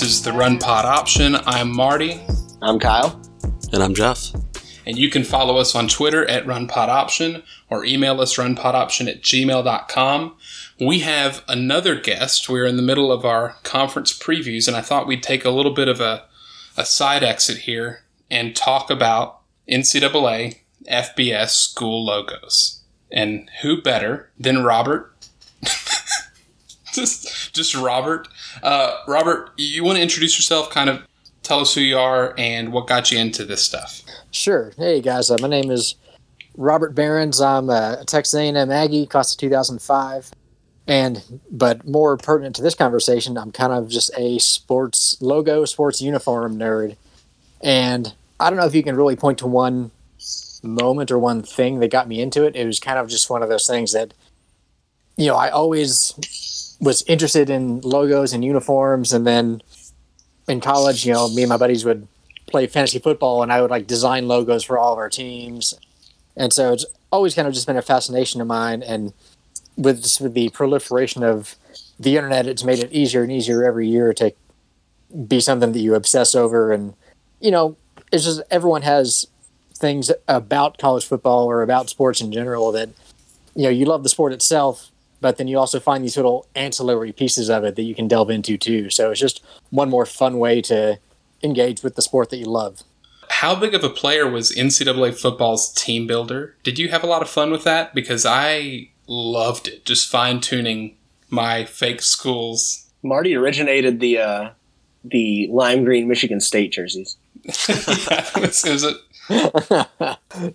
This is the Run Pod option. I'm Marty, I'm Kyle. And I'm Jeff. and you can follow us on Twitter at RunPodOption or email us runpodoption at gmail.com. We have another guest. We're in the middle of our conference previews, and I thought we'd take a little bit of a, a side exit here and talk about NCAA FBS school logos. And who better than Robert? just, just Robert. Uh, Robert, you want to introduce yourself? Kind of tell us who you are and what got you into this stuff. Sure. Hey guys, uh, my name is Robert Behrens. I'm a Texas A&M Aggie, class of 2005. And but more pertinent to this conversation, I'm kind of just a sports logo, sports uniform nerd. And I don't know if you can really point to one moment or one thing that got me into it. It was kind of just one of those things that you know, I always was interested in logos and uniforms and then in college, you know, me and my buddies would play fantasy football and I would like design logos for all of our teams. And so it's always kind of just been a fascination of mine. And with, just with the proliferation of the internet, it's made it easier and easier every year to be something that you obsess over. And, you know, it's just everyone has things about college football or about sports in general that, you know, you love the sport itself, but then you also find these little ancillary pieces of it that you can delve into too. So it's just one more fun way to engage with the sport that you love. How big of a player was NCAA football's team builder? Did you have a lot of fun with that? Because I loved it, just fine tuning my fake schools. Marty originated the uh, the lime green Michigan State jerseys. yeah, it was, it was a,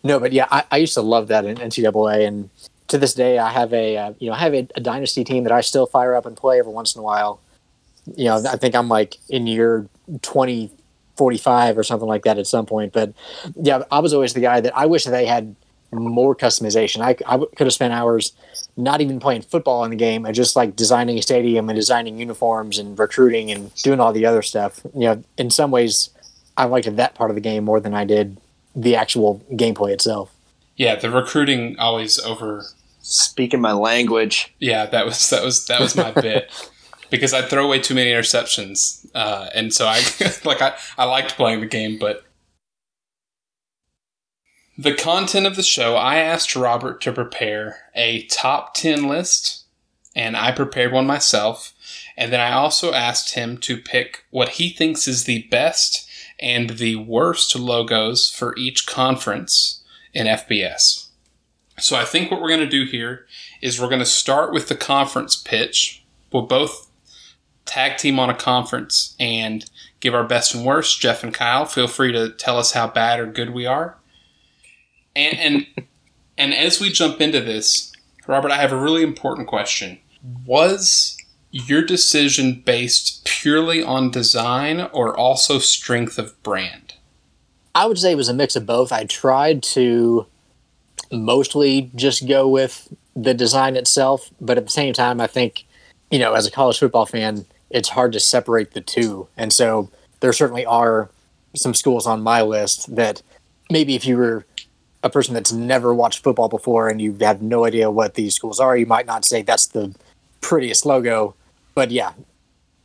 no, but yeah, I, I used to love that in NCAA, and to this day, I have a uh, you know I have a, a dynasty team that I still fire up and play every once in a while. You know, I think I'm like in year 20, 45 or something like that at some point. But yeah, I was always the guy that I wish that they had more customization. I, I could have spent hours not even playing football in the game and just like designing a stadium and designing uniforms and recruiting and doing all the other stuff. You know, in some ways, I liked that part of the game more than I did the actual gameplay itself. Yeah, the recruiting always over. Speaking my language. Yeah, that was that was that was my bit because I'd throw away too many interceptions, uh, and so I like I I liked playing the game, but the content of the show, I asked Robert to prepare a top 10 list, and I prepared one myself. And then I also asked him to pick what he thinks is the best and the worst logos for each conference in FBS. So I think what we're going to do here is we're going to start with the conference pitch. We'll both tag team on a conference and give our best and worst. Jeff and Kyle, feel free to tell us how bad or good we are. And and and as we jump into this, Robert, I have a really important question. Was your decision based purely on design or also strength of brand? I would say it was a mix of both. I tried to mostly just go with the design itself, but at the same time, I think, you know, as a college football fan, it's hard to separate the two. And so there certainly are some schools on my list that maybe if you were a person that's never watched football before and you have no idea what these schools are, you might not say that's the prettiest logo. But yeah,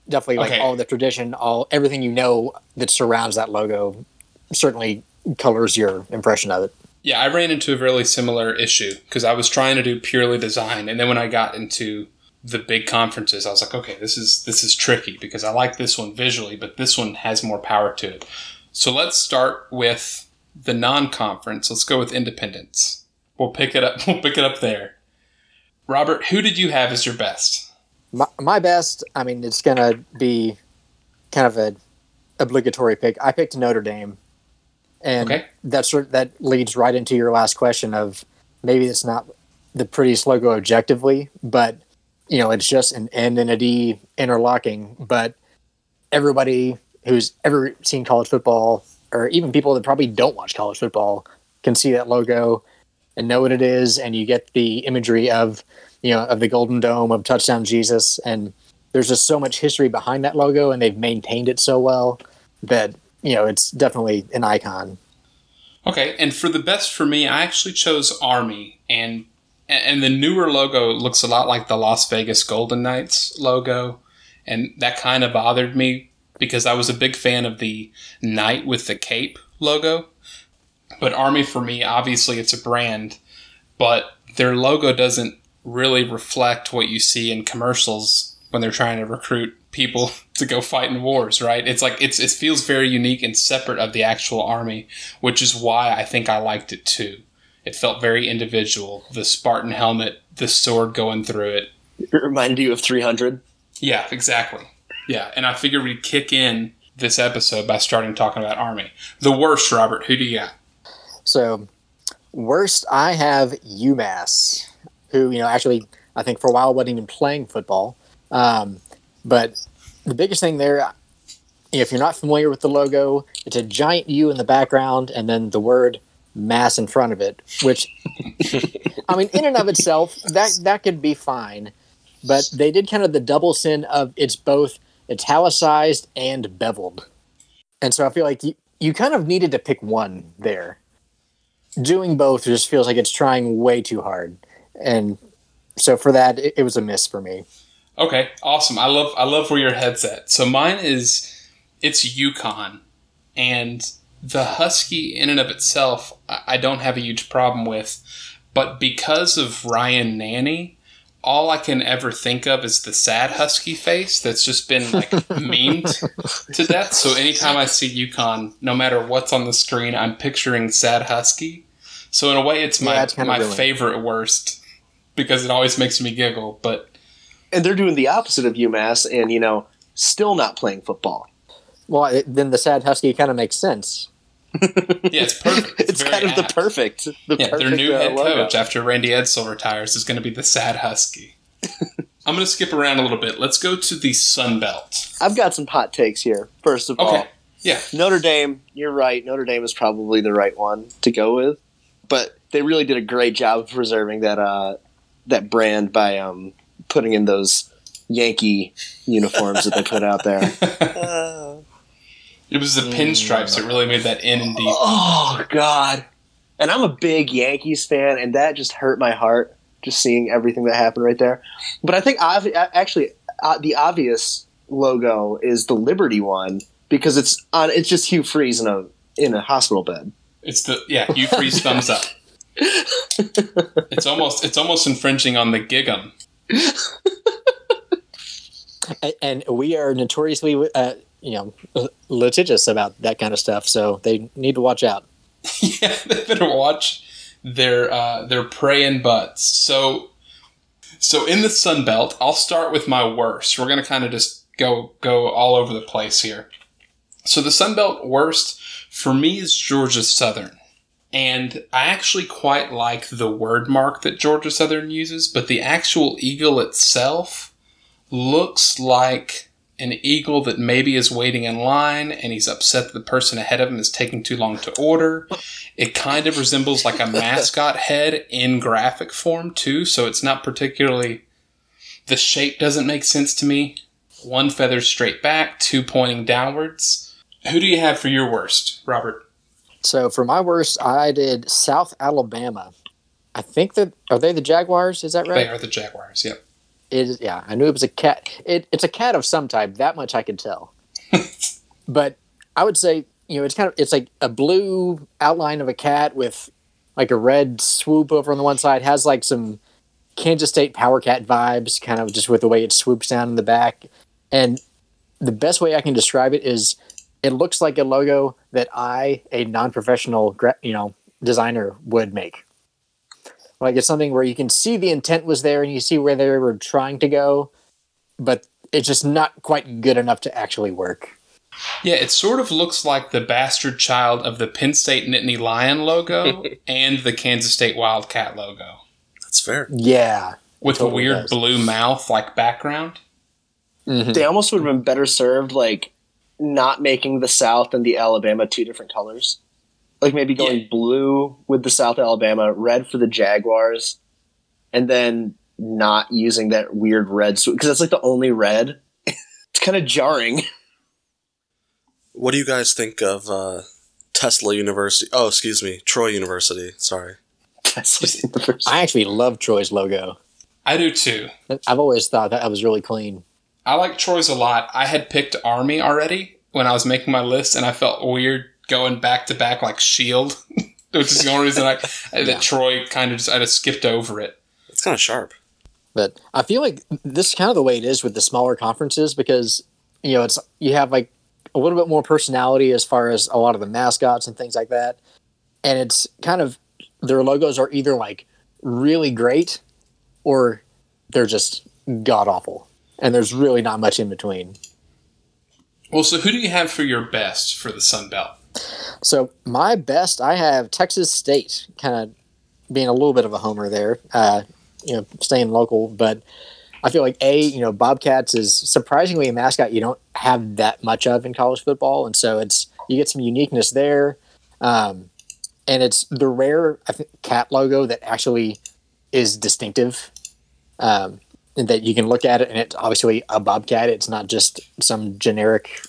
definitely like Okay. all the tradition, all everything you know that surrounds that logo certainly colors your impression of it. Yeah, I ran into a really similar issue because I was trying to do purely design, and then when I got into the big conferences, I was like, okay, this is this is tricky because I like this one visually, but this one has more power to it. So let's start with the non-conference. Let's go with Independence. We'll pick it up. We'll pick it up there. Robert, who did you have as your best? My, my best, I mean, it's gonna be kind of a obligatory pick. I picked Notre Dame, and Okay. that sort that leads right into your last question of maybe it's not the prettiest logo objectively, but you know, it's just an N and a D interlocking. But everybody who's ever seen college football, or even people that probably don't watch college football, can see that logo and know what it is, and you get the imagery of you know of the Golden Dome of Touchdown Jesus, and there's just so much history behind that logo, and they've maintained it so well that you know it's definitely an icon. Okay, and for the best for me, I actually chose Army, and and the newer logo looks a lot like the Las Vegas Golden Knights logo, and that kind of bothered me because I was a big fan of the knight with the cape logo. But Army for me, obviously, it's a brand, but their logo doesn't really reflect what you see in commercials when they're trying to recruit people to go fight in wars, right? It's like it's it feels very unique and separate of the actual army, which is why I think I liked it too. It felt very individual. The Spartan helmet, the sword going through it. It reminded you of 300. Yeah, exactly. Yeah, and I figured we'd kick in this episode by starting talking about army. The worst, Robert. Who do you got? So, worst, I have UMass, who, you know, actually, I think for a while wasn't even playing football. Um, but the biggest thing there, if you're not familiar with the logo, it's a giant U in the background and then the word mass in front of it, which, I mean, in and of itself, that, that could be fine. But they did kind of the double sin of it's both italicized and beveled. And so I feel like you, you kind of needed to pick one there. Doing both just feels like it's trying way too hard. And so for that, it, it was a miss for me. Okay, awesome. I love I love where your head's at. So mine is it's UConn, and the Husky in and of itself I don't have a huge problem with, but because of Ryan Nanny, all I can ever think of is the sad Husky face that's just been like memed to death. So anytime I see UConn, no matter what's on the screen, I'm picturing sad Husky. So in a way, it's my Yeah, my favorite worst because it always makes me giggle. But And they're doing the opposite of UMass and, you know, still not playing football. Well, it, then the sad husky kind of makes sense. yeah, it's perfect. It's, very kind of the perfect, the Yeah, perfect their new uh, head logo. coach after Randy Edsall retires is going to be the sad Husky. I'm going to skip around a little bit. Let's go to the Sun Belt. I've got some hot takes here. First of all, Okay. Yeah. Notre Dame, you're right. Notre Dame is probably the right one to go with, but they really did a great job of preserving that uh, that brand by um, putting in those Yankee uniforms that they put out there. It was the pinstripes that really made that in and deep. oh God! And I'm a big Yankees fan, and that just hurt my heart just seeing everything that happened right there. But I think I've actually uh, the obvious logo is the Liberty one because it's on. It's just Hugh Freeze in a in a hospital bed. It's the yeah, Hugh Freeze thumbs up. It's almost it's almost infringing on the gig 'em. A- And we are notoriously, uh, you know, litigious about that kind of stuff. So they need to watch out. yeah, they better watch their uh, their praying butts. So, so in the Sun Belt, I'll start with my worst. We're gonna kind of just go go all over the place here. So the Sun Belt worst for me is Georgia Southern, and I actually quite like the word mark that Georgia Southern uses, but the actual eagle itself looks like an eagle that maybe is waiting in line and he's upset that the person ahead of him is taking too long to order. It kind of resembles like a mascot head in graphic form too, so it's not particularly the shape doesn't make sense to me. One feather straight back, two pointing downwards. Who do you have for your worst, Robert? So for my worst, I did South Alabama. I think that are they the Jaguars? Is that right? They are the Jaguars. Yep. It is. Yeah, I knew it was a cat. It, it's a cat of some type. That much I could tell. but I would say you know it's kind of it's like a blue outline of a cat with like a red swoop over on the one side. Has like some Kansas State Power Cat vibes, kind of just with the way it swoops down in the back. And the best way I can describe it is it looks like a logo that I, a non-professional, you know, designer would make. Like it's something where you can see the intent was there and you see where they were trying to go, but it's just not quite good enough to actually work. Yeah, it sort of looks like the bastard child of the Penn State Nittany Lion logo and the Kansas State Wildcat logo That's fair. Yeah. with a weird does. blue mouth like background. Mhm. They almost would have been better served like not making the South and the Alabama two different colors. Like maybe going Yeah. blue with the South Alabama, red for the Jaguars, and then not using that weird red because that's like the only red. it's kind of jarring. What do you guys think of uh, Tesla University. Oh, excuse me, Troy University. Sorry. That's like the first- I actually love Troy's logo. I do too. I've always thought that was really clean. I like Troy's a lot. I had picked Army already when I was making my list, and I felt weird going back to back like Shield, which is the only reason I that Troy kind of just I just skipped over it. It's kind of sharp. But I feel like this is kind of the way it is with the smaller conferences because you know it's you have like a little bit more personality as far as a lot of the mascots and things like that, and it's kind of their logos are either like really great or they're just god awful, and there's really not much in between. Well, so who do you have for your best for the Sun Belt? So my best, I have Texas State, kind of being a little bit of a homer there. Uh, you know, staying local, but I feel like a you know Bobcats is surprisingly a mascot you don't have that much of in college football, and so it's you get some uniqueness there, um, and it's the rare I think cat logo that actually is distinctive. Um, that you can look at it and it's obviously a bobcat. It's not just some generic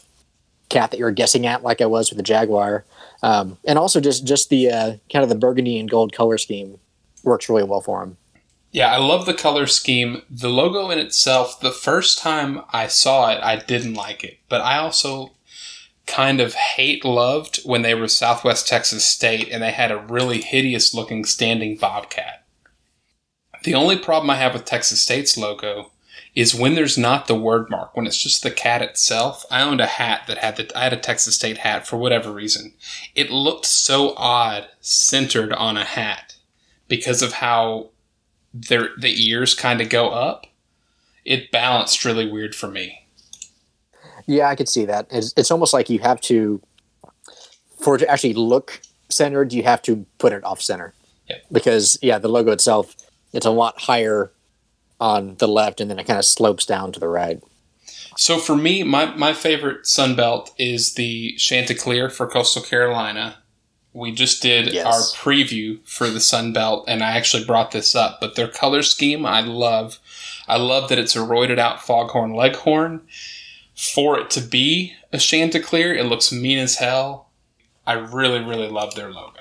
cat that you're guessing at, like I was with the Jaguar. Um, and also just just the uh, kind of the burgundy and gold color scheme works really well for him. Yeah, I love the color scheme. The logo in itself, the first time I saw it, I didn't like it. But I also kind of hate loved when they were Southwest Texas State and they had a really hideous looking standing bobcat. The only problem I have with Texas State's logo is when there's not the word mark, when it's just the cat itself. I owned a hat that had the I had a Texas State hat for whatever reason. It looked so odd centered on a hat because of how their the ears kind of go up. It balanced really weird for me. Yeah, I could see that. It's, it's almost like you have to, for it to actually look centered, you have to put it off center. Yeah. Because yeah, the logo itself, it's a lot higher on the left, and then it kind of slopes down to the right. So for me, my, my favorite Sun Belt is the Chanticleer for Coastal Carolina. We just did Yes. our preview for the Sun Belt, and I actually brought this up. But their color scheme, I love. I love that it's a roided out foghorn leghorn. For it to be a Chanticleer, it looks mean as hell. I really, really love their logo.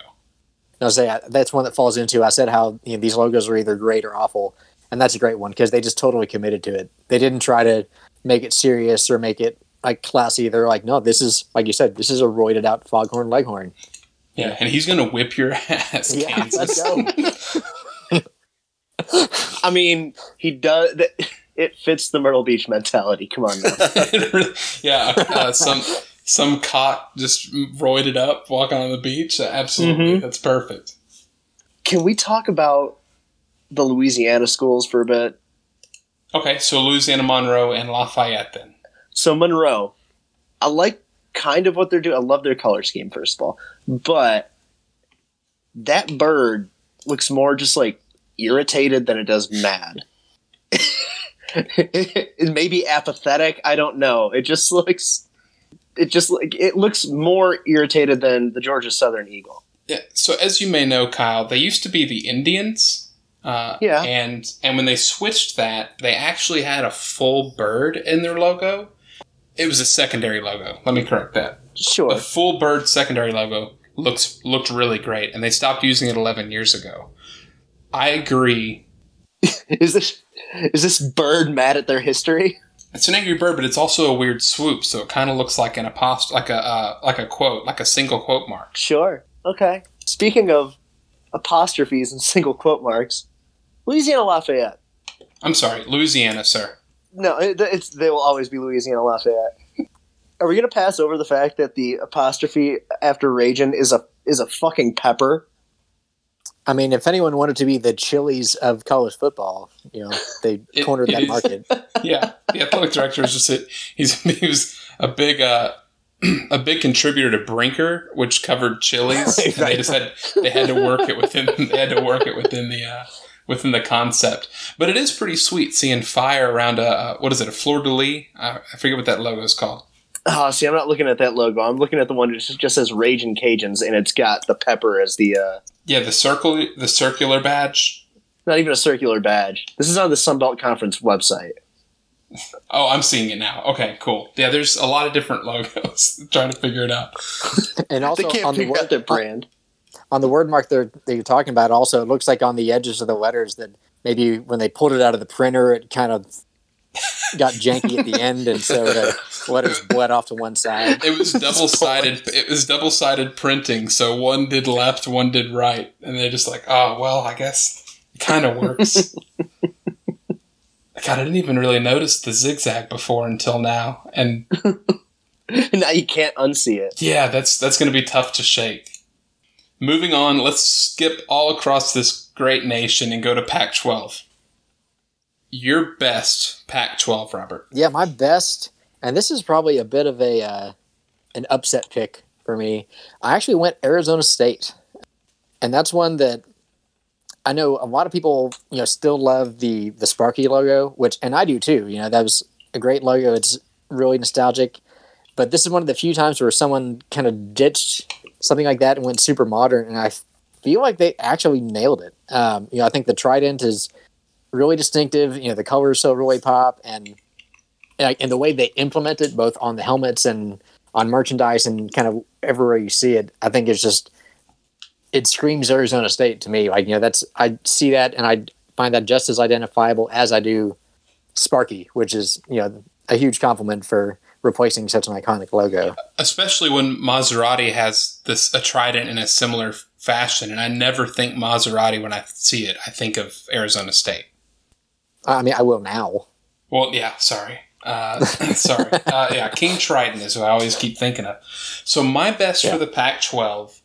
And I'll say that's one that falls into. I said how you know, these logos are either great or awful, and that's a great one because they just totally committed to it. They didn't try to make it serious or make it like classy. They're like, no, this is like you said, this is a roided out foghorn leghorn. Yeah, and he's gonna whip your ass, Yeah, Kansas. let's go. I mean, he does. It fits the Myrtle Beach mentality. Come on now. yeah, uh, some some cock just roided up walking on the beach. Absolutely, Mhm. that's perfect. Can we talk about the Louisiana schools for a bit? Okay, so Louisiana Monroe and Lafayette then. So Monroe, I like kind of what they're doing. I love their color scheme, first of all, but that bird looks more just like irritated than it does mad. it may be apathetic. I don't know. It just looks. It just like it looks more irritated than the Georgia Southern Eagle. Yeah. So as you may know, Kyle, they used to be the Indians. Uh, Yeah. And and when they switched that, they actually had a full bird in their logo. It was a secondary logo. Let me correct that. Sure. The full bird secondary logo looks looked really great, and they stopped using it 11 years ago. I agree. Is this is this bird mad at their history? It's an angry bird, but it's also a weird swoop, so it kind of looks like an apost- like a uh, like a quote, like a single quote mark. Sure. Okay. Speaking of apostrophes and single quote marks, Louisiana Lafayette. I'm sorry, Louisiana, sir. No, it, it's they will always be Louisiana Lafayette. Are we gonna pass over the fact that the apostrophe after Ragin is a is a fucking pepper? I mean, if anyone wanted to be the Chili's of college football, you know, they It- cornered it that is. market. Yeah, the athletic director is just a, he's he was a big uh, a big contributor to Brinker, which covered Chili's. and they just had they had to work it within they had to work it within the uh, within the concept. But it is pretty sweet seeing fire around a uh, what is it a fleur de lis? I, I forget what that logo is called. Oh, see, I'm not looking at that logo. I'm looking at the one that just, just says Ragin' Cajuns, and it's got the pepper as the uh, Yeah, the circle the circular badge. not even a circular badge. This is on the Sunbelt Conference website. Oh, I'm seeing it now. Okay, cool. Yeah, there's a lot of different logos. trying to figure it out. And They also can't on the word their brand. on the word mark there that you're talking about, also it looks like on the edges of the letters that maybe when they pulled it out of the printer, it kind of got janky at the end, and so the letters bled off to one side. It was double sided. It was double sided printing. So one did left, one did right, and they're just like, oh well, I guess it kind of works. God, I didn't even really notice the zigzag before until now, and now you can't unsee it. yeah, that's that's going to be tough to shake. Moving on, let's skip all across this great nation and go to Pac-12. Your best Pac-12, Robert. Yeah, my best, and this is probably a bit of a uh, an upset pick for me. I actually went Arizona State, and that's one that I know a lot of people, you know, still love the the Sparky logo, which and I do too. You know, that was a great logo. It's really nostalgic, but this is one of the few times where someone kind of ditched something like that and went super modern, and I feel like they actually nailed it. Um, you know, I think the Trident is really distinctive. You know, the colors still really pop, and and, and the way they implement it both on the helmets and on merchandise and kind of everywhere you see it, I think it's just it screams Arizona State to me. Like you know, that's I see that and I find that just as identifiable as I do Sparky, which is you know a huge compliment for replacing such an iconic logo. especially when Maserati has this a trident in a similar fashion, and I never think Maserati when I see it. I think of Arizona State. I mean, I will now. Well, yeah, sorry. Uh, sorry. Uh, yeah, King Triton is who I always keep thinking of. So my best Yeah. for the Pac-12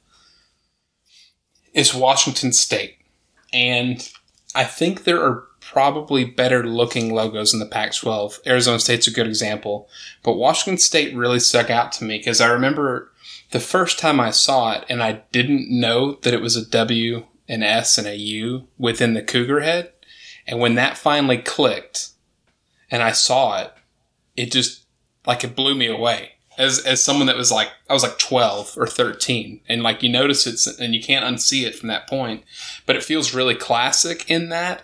is Washington State, and I think there are probably better looking logos in the Pac-12. Arizona State's a good example, but Washington State really stuck out to me because I remember the first time I saw it, and I didn't know that it was a W, an S, and a U within the Cougar head. And when that finally clicked, and I saw it, it just like it blew me away. As as someone that was like I was like twelve or thirteen, and like you notice it and you can't unsee it from that point. But it feels really classic in that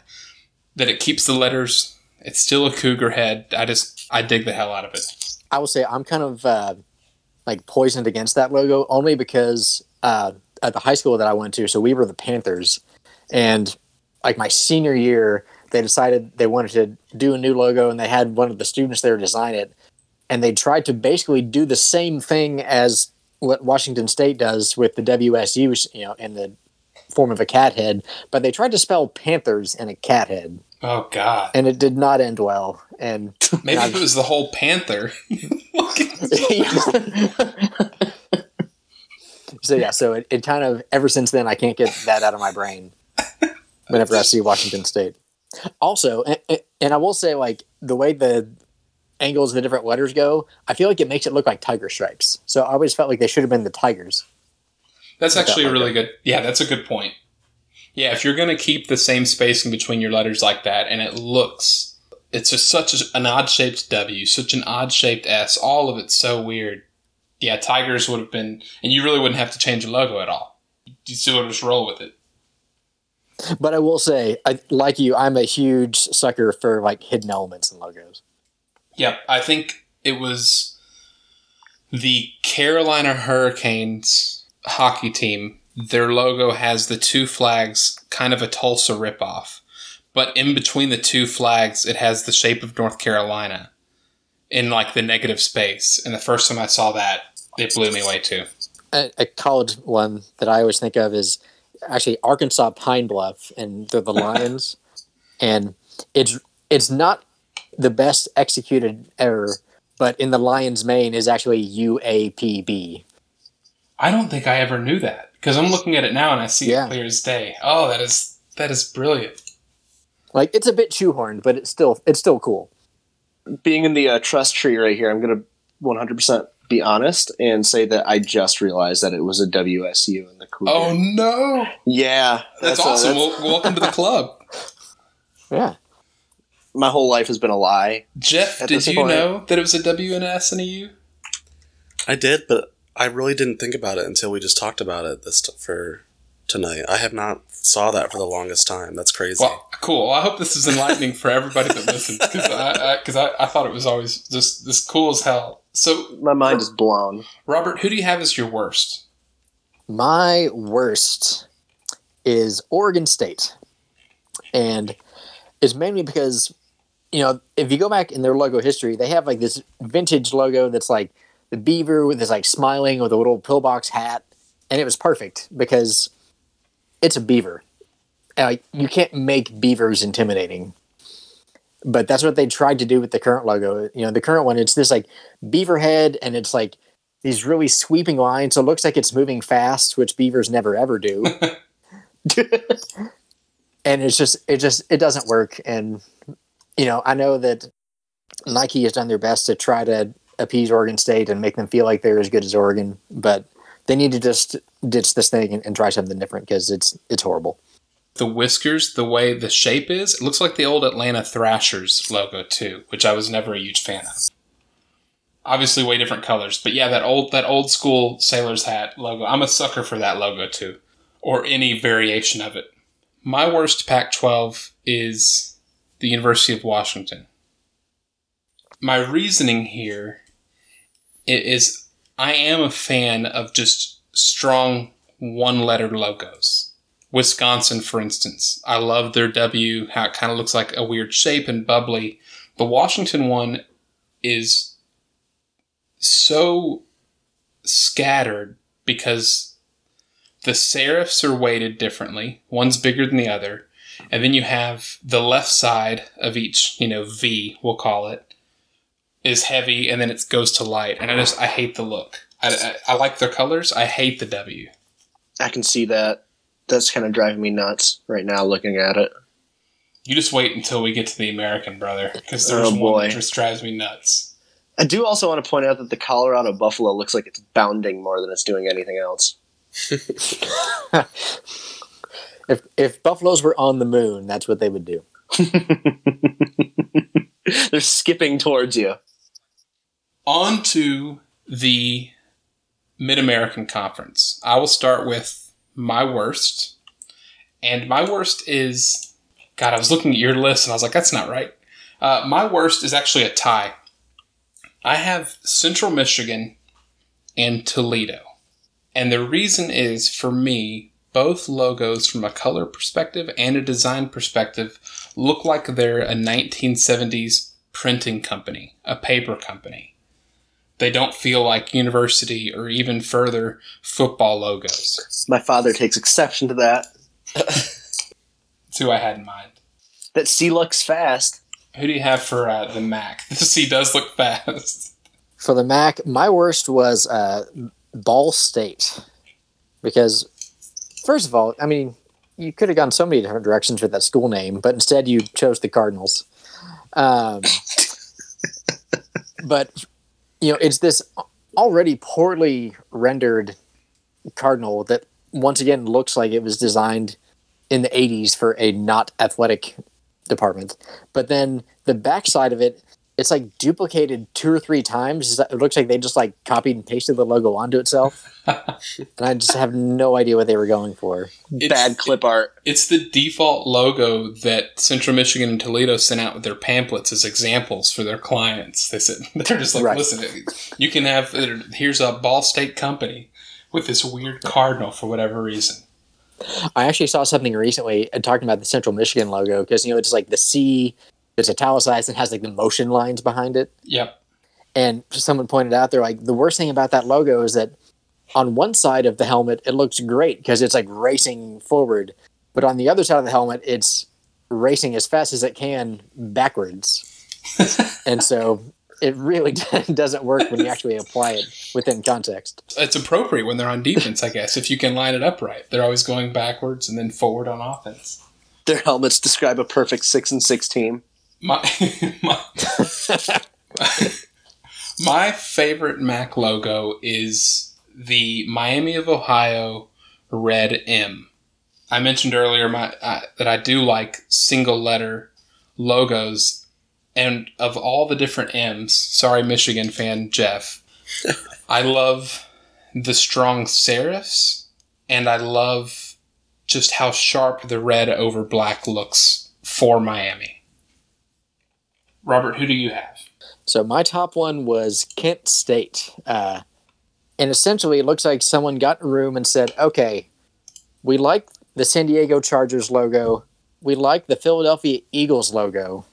that it keeps the letters. It's still a cougar head. I just I dig the hell out of it. I will say I'm kind of uh, like poisoned against that logo only because uh, at the high school that I went to, so we were the Panthers, and like my senior year, they decided they wanted to do a new logo, and they had one of the students there design it, and they tried to basically do the same thing as what Washington State does with the WSU, you know, in the form of a cat head, but they tried to spell Panthers in a cat head, Oh God! and it did not end well. And Maybe it was the whole panther. so yeah, so it, it kind of ever since then I can't get that out of my brain whenever I see Washington State. Also, and, and I will say like the way the angles of the different letters go, I feel like it makes it look like tiger stripes. So I always felt like they should have been the tigers. That's Like that actually a really good. Yeah, that's a good point. Yeah, if you're going to keep the same spacing between your letters like that, and it looks, it's just such an odd shaped W, such an odd shaped S. All of it's so weird. Yeah, Tigers would have been, and you really wouldn't have to change the logo at all. You still would just roll with it. But I will say, I, like you, I'm a huge sucker for like hidden elements and logos. Yep, I think it was the Carolina Hurricanes hockey team. Their logo has the two flags, kind of a Tulsa ripoff, but in between the two flags, it has the shape of North Carolina in like the negative space. And the first time I saw that, it blew me away too. A, a college one that I always think of is actually Arkansas Pine Bluff, and they're the Lions, and it's it's not the best executed error, but in the Lions' mane is actually UAPB. I don't think I ever knew that because I'm looking at it now and I see Yeah. it clear as day. Oh, that is that is brilliant. Like it's a bit shoehorned, but it's still it's still cool. Being in the uh, trust tree right here, I'm going to 100% be honest and say that I just realized that it was a WSU in the Cougar. Oh no, yeah, that's, a- awesome. that's- welcome to the club. Yeah. my whole life has been a lie. Jeff, did you point- know that it was a W and S and a U? I did, but I really didn't think about it until we just talked about it this t- for tonight. I have not saw that for the longest time. That's crazy. Well, cool. Well, I hope this is enlightening for everybody that listens because I, because I, I, I thought it was always just this cool as hell. So, My mind is blown. Robert, who do you have as your worst? My worst is Oregon State. And it's mainly because, you know, if you go back in their logo history, they have like this vintage logo that's like the beaver with this like smiling with a little pillbox hat. And it was perfect because it's a beaver. Like, you can't make beavers intimidating. But that's what they tried to do with the current logo. You know, the current one, it's this like beaver head and it's like these really sweeping lines. So it looks like it's moving fast, which beavers never ever do. and it's just it just it doesn't work. And you know, I know that Nike has done their best to try to appease Oregon State and make them feel like they're as good as Oregon, but they need to just ditch this thing and, and try something different because it's it's horrible. The whiskers, the way the shape is, it looks like the old Atlanta Thrashers logo too, which I was never a huge fan of. Obviously, way different colors, but yeah, that old that old school sailor's hat logo. I'm a sucker for that logo too, or any variation of it. My worst Pac-12 is the University of Washington. My reasoning here is is I am a fan of just strong one-letter logos. Wisconsin, for instance. I love their W, how it kind of looks like a weird shape and bubbly. The Washington one is so scattered because the serifs are weighted differently. One's bigger than the other. And then you have the left side of each, you know, V, we'll call it, is heavy and then it goes to light. And I just, I hate the look. I, I, I like their colors. I hate the W. I can see that. That's kind of driving me nuts right now looking at it. You just wait until we get to the American, brother, because there's Oh, one boy. that just drives me nuts. I do also want to point out that the Colorado Buffalo looks like it's bounding more than it's doing anything else. If if buffaloes were on the moon, that's what they would do. They're skipping towards you. On to the Mid American Conference. I will start with my worst. And my worst is God, I was looking at your list and I was like, that's not right. Uh, my worst is actually a tie. I have Central Michigan and Toledo. And the reason is for me, both logos from a color perspective and a design perspective look like they're a 1970s printing company, a paper company. They don't feel like university or even further football logos. My father takes exception to that. That's who I had in mind. That C looks fast. Who do you have for uh, the Mac? The C does look fast. For the Mac, my worst was uh, Ball State because, first of all, I mean, you could have gone so many different directions with that school name, but instead you chose the Cardinals. Um, but you know, it's this already poorly rendered cardinal that once again looks like it was designed in the 80s for a not athletic department. But then the backside of it, it's like duplicated two or three times. It looks like they just like copied and pasted the logo onto itself. and I just have no idea what they were going for. It's- Bad clip art. It's the default logo that Central Michigan and Toledo sent out with their pamphlets as examples for their clients. They said they're just like, Right. listen, you can have here's a Ball State company with this weird cardinal for whatever reason. I actually saw something recently uh, talking about the Central Michigan logo because you know it's like the C that's italicized and has like the motion lines behind it. Yep. And someone pointed out they're like the worst thing about that logo is that on one side of the helmet it looks great because it's like racing forward, but on the other side of the helmet it's racing as fast as it can backwards. and so it really doesn't work when you actually apply it within context. It's appropriate when they're on defense, I guess, if you can line it up right. They're always going backwards and then forward on offense. Their helmets describe a perfect six and six team. My my, my favorite Mac logo is the Miami of Ohio red M. I mentioned earlier my uh, that I do like single letter logos, and of all the different M's, sorry Michigan fan Jeff, I love the strong serifs, and I love just how sharp the red over black looks for Miami. Robert, who do you have? So my top one was Kent State. Uh, and essentially, it looks like someone got in a room and said, okay, we like the San Diego Chargers logo. We like the Philadelphia Eagles logo.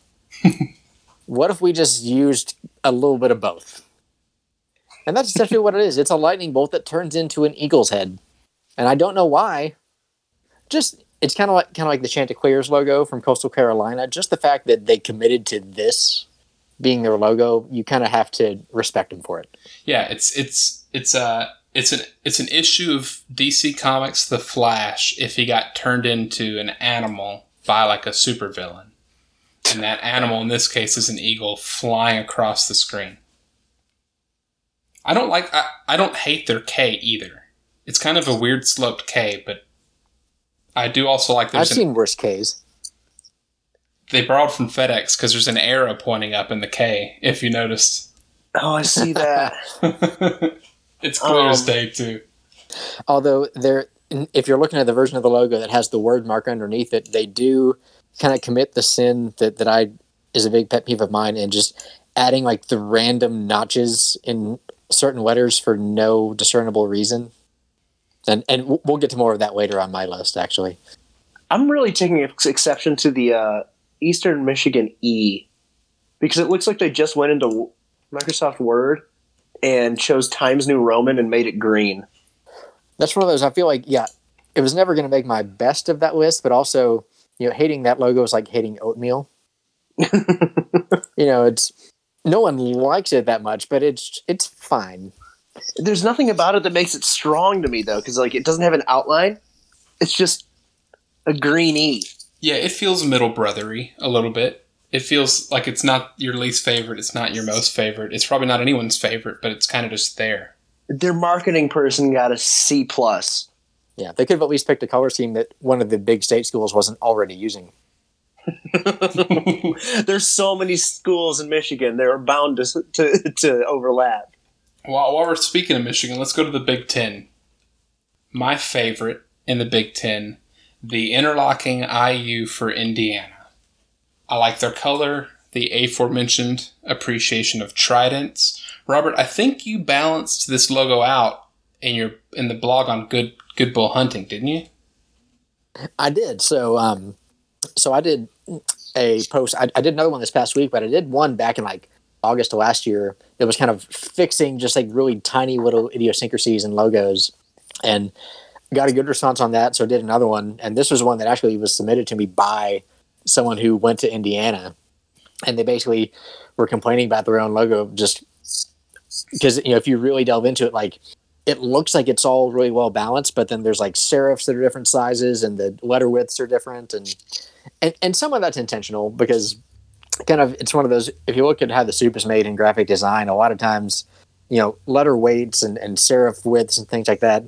what if we just used a little bit of both? And that's essentially what it is. It's a lightning bolt that turns into an eagle's head. And I don't know why. Just it's kind of like kind of like the Chanticleers logo from Coastal Carolina. Just the fact that they committed to this being their logo, you kind of have to respect them for it. Yeah, it's it's it's a it's an it's an issue of DC Comics The Flash if he got turned into an animal by like a supervillain. And that animal in this case is an eagle flying across the screen. I don't like I, I don't hate their K either. It's kind of a weird sloped K, but I do also like I've an, seen worse Ks. they borrowed from FedEx because there's an arrow pointing up in the K, if you noticed. Oh, I see that. it's clear as Um, day too. Although there, if you're looking at the version of the logo that has the word mark underneath it, they do kind of commit the sin that that I is a big pet peeve of mine, and just adding like the random notches in certain letters for no discernible reason. And and we'll- get to more of that later on my list, actually. I'm really taking ex- exception to the uh, Eastern Michigan E because it looks like they just went into Microsoft Word and chose Times New Roman and made it green. That's one of those. I feel like yeah, it was never going to make my best of that list, but also you know hating that logo is like hating oatmeal. you know, it's no one likes it that much, but it's it's fine. There's nothing about it that makes it strong to me though, because like it doesn't have an outline. It's just a green E. Yeah, it feels middle brothery a little bit. It feels like it's not your least favorite. It's not your most favorite. It's probably not anyone's favorite, but it's kind of just there. Their marketing person got a C plus. Yeah, they could have at least picked a color scheme that one of the big state schools wasn't already using. There's so many schools in Michigan; they're bound to to, to overlap. While, while we're speaking of Michigan, let's go to the Big Ten. My favorite in the Big Ten, the interlocking IU for Indiana. I like their color, the aforementioned appreciation of tridents. Robert, I think you balanced this logo out in your in the blog on Good Good Bull Hunting, didn't you? I did. So, um, so I did a post. I, I did another one this past week, but I did one back in like August of last year. That was kind of fixing just like really tiny little idiosyncrasies and logos, and got a good response on that. So I did another one, and this was one that actually was submitted to me by someone who went to Indiana, and they basically were complaining about their own logo just because you know if you really delve into it, like it looks like it's all really well balanced, but then there's like serifs that are different sizes and the letter widths are different and and, and some of that's intentional because kind of it's one of those if you look at how the soup is made in graphic design, a lot of times, you know, letter weights and, and serif widths and things like that,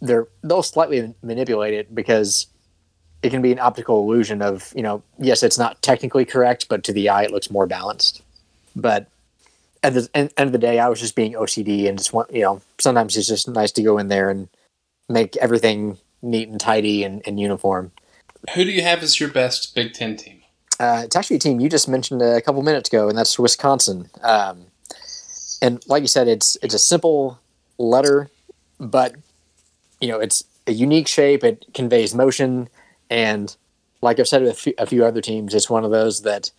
they're they'll slightly manipulate it because it can be an optical illusion of, you know, yes, it's not technically correct, but to the eye it looks more balanced. But at the end of the day, I was just being OCD and just want, you know, sometimes it's just nice to go in there and make everything neat and tidy and, and uniform. Who do you have as your best Big Ten team? Uh, it's actually a team you just mentioned a couple minutes ago, and that's Wisconsin. Um, and like you said, it's it's a simple letter, but you know it's a unique shape. It conveys motion, and like I've said with a few, a few other teams, it's one of those that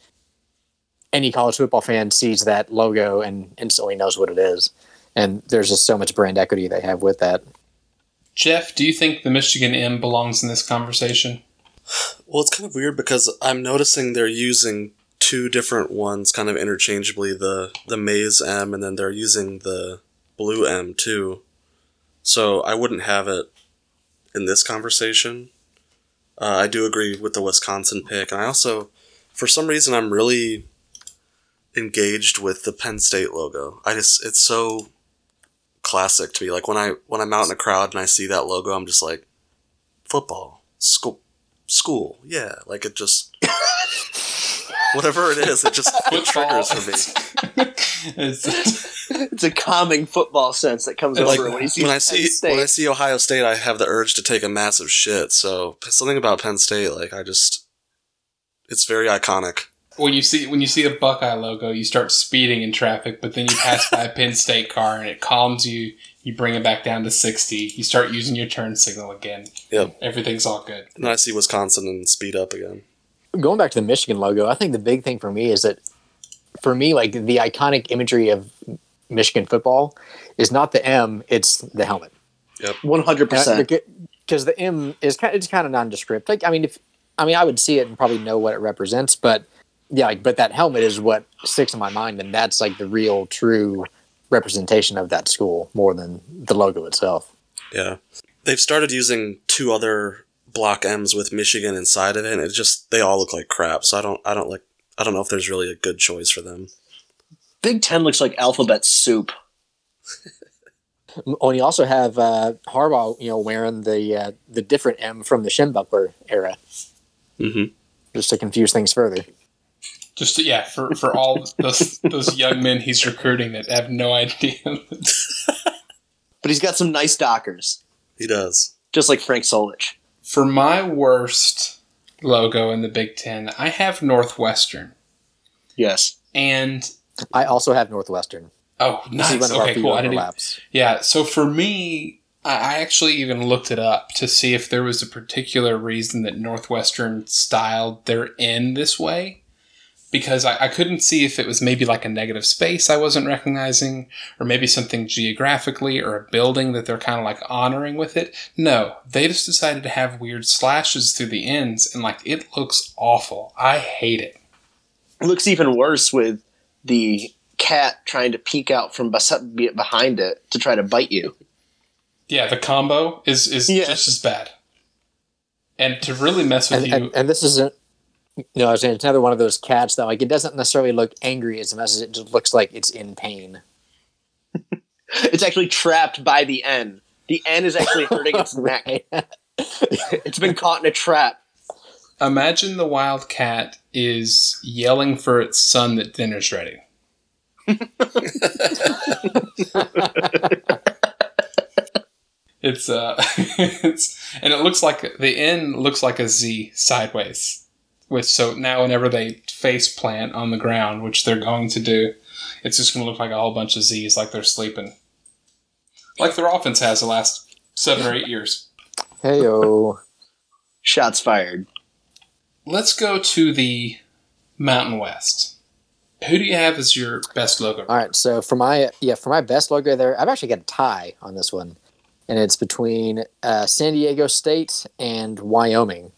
any college football fan sees that logo and instantly knows what it is. And there's just so much brand equity they have with that. Jeff, do you think the Michigan M belongs in this conversation? Well, it's kind of weird because I'm noticing they're using two different ones kind of interchangeably the the maize M and then they're using the blue M too. So I wouldn't have it in this conversation. Uh, I do agree with the Wisconsin pick, and I also, for some reason, I'm really engaged with the Penn State logo. I just it's so classic to me. Like when I when I'm out in a crowd and I see that logo, I'm just like, football, school, school, yeah. Like it just whatever it is, it just it triggers for me. It's- It's a calming football sense that comes It's over like when you see when I Penn see State. when I see Ohio State, I have the urge to take a massive shit. So something about Penn State, like I just, it's very iconic. when you see when you see a Buckeye logo, you start speeding in traffic, but then you pass by a Penn State car and it calms you. You bring it back down to sixty. You start using your turn signal again. Yep. Everything's all good. And then I see Wisconsin and speed up again. Going back to the Michigan logo, I think the big thing for me is that, for me, like the iconic imagery of Michigan football is not the M, it's the helmet. One hundred percent. Because the M is kind, it's kind of nondescript. Like, I mean, if I mean, I would see it and probably know what it represents, but yeah, like, but that helmet is what sticks in my mind, and that's like the real, true representation of that school more than the logo itself. Yeah, they've started using two other block M's with Michigan inside of it, and it just they all look like crap. So I don't, I don't like, I don't know if there's really a good choice for them. Big Ten looks like alphabet soup. Oh, and you also have uh, Harbaugh, you know, wearing the uh, the different M from the Schembechler era, hmm just to confuse things further. Just to, yeah, for for all those those young men he's recruiting that have no idea. But he's got some nice Dockers, He does. just like Frank Solich. for my worst logo in the Big Ten, I have Northwestern, Yes. and I also have Northwestern. oh, This is nice. one of our Okay, few cool. I didn't even. Yeah, so for me, I I actually even looked it up to see if there was a particular reason that Northwestern styled their N this way. Because I, I couldn't see if it was maybe like a negative space I wasn't recognizing, or maybe something geographically, or a building that they're kind of like honoring with it. No, they just decided to have weird slashes through the ends, and like it looks awful. I hate it. It looks even worse with the cat trying to peek out from behind it to try to bite you. Yeah, the combo is is Yeah. just as bad. And to really mess with And, you, and, and this isn't, you know, I was saying it's another one of those cats that like it doesn't necessarily look angry as much as it just looks like it's in pain. It's actually trapped by the N. The N is actually hurting its neck. It's been caught in a trap. Imagine the wild cat is yelling for its son that dinner's ready. it's uh it's and it looks like the N looks like a Z sideways. Which so now whenever they face plant on the ground, which they're going to do, it's just gonna look like a whole bunch of Z's like they're sleeping. Like their offense has the last seven or eight years. Heyo. Shots fired. Let's go to the Mountain West. Who do you have as your best logo? All right, so for my yeah for my best logo there, I've actually got a tie on this one, and it's between uh, San Diego State and Wyoming.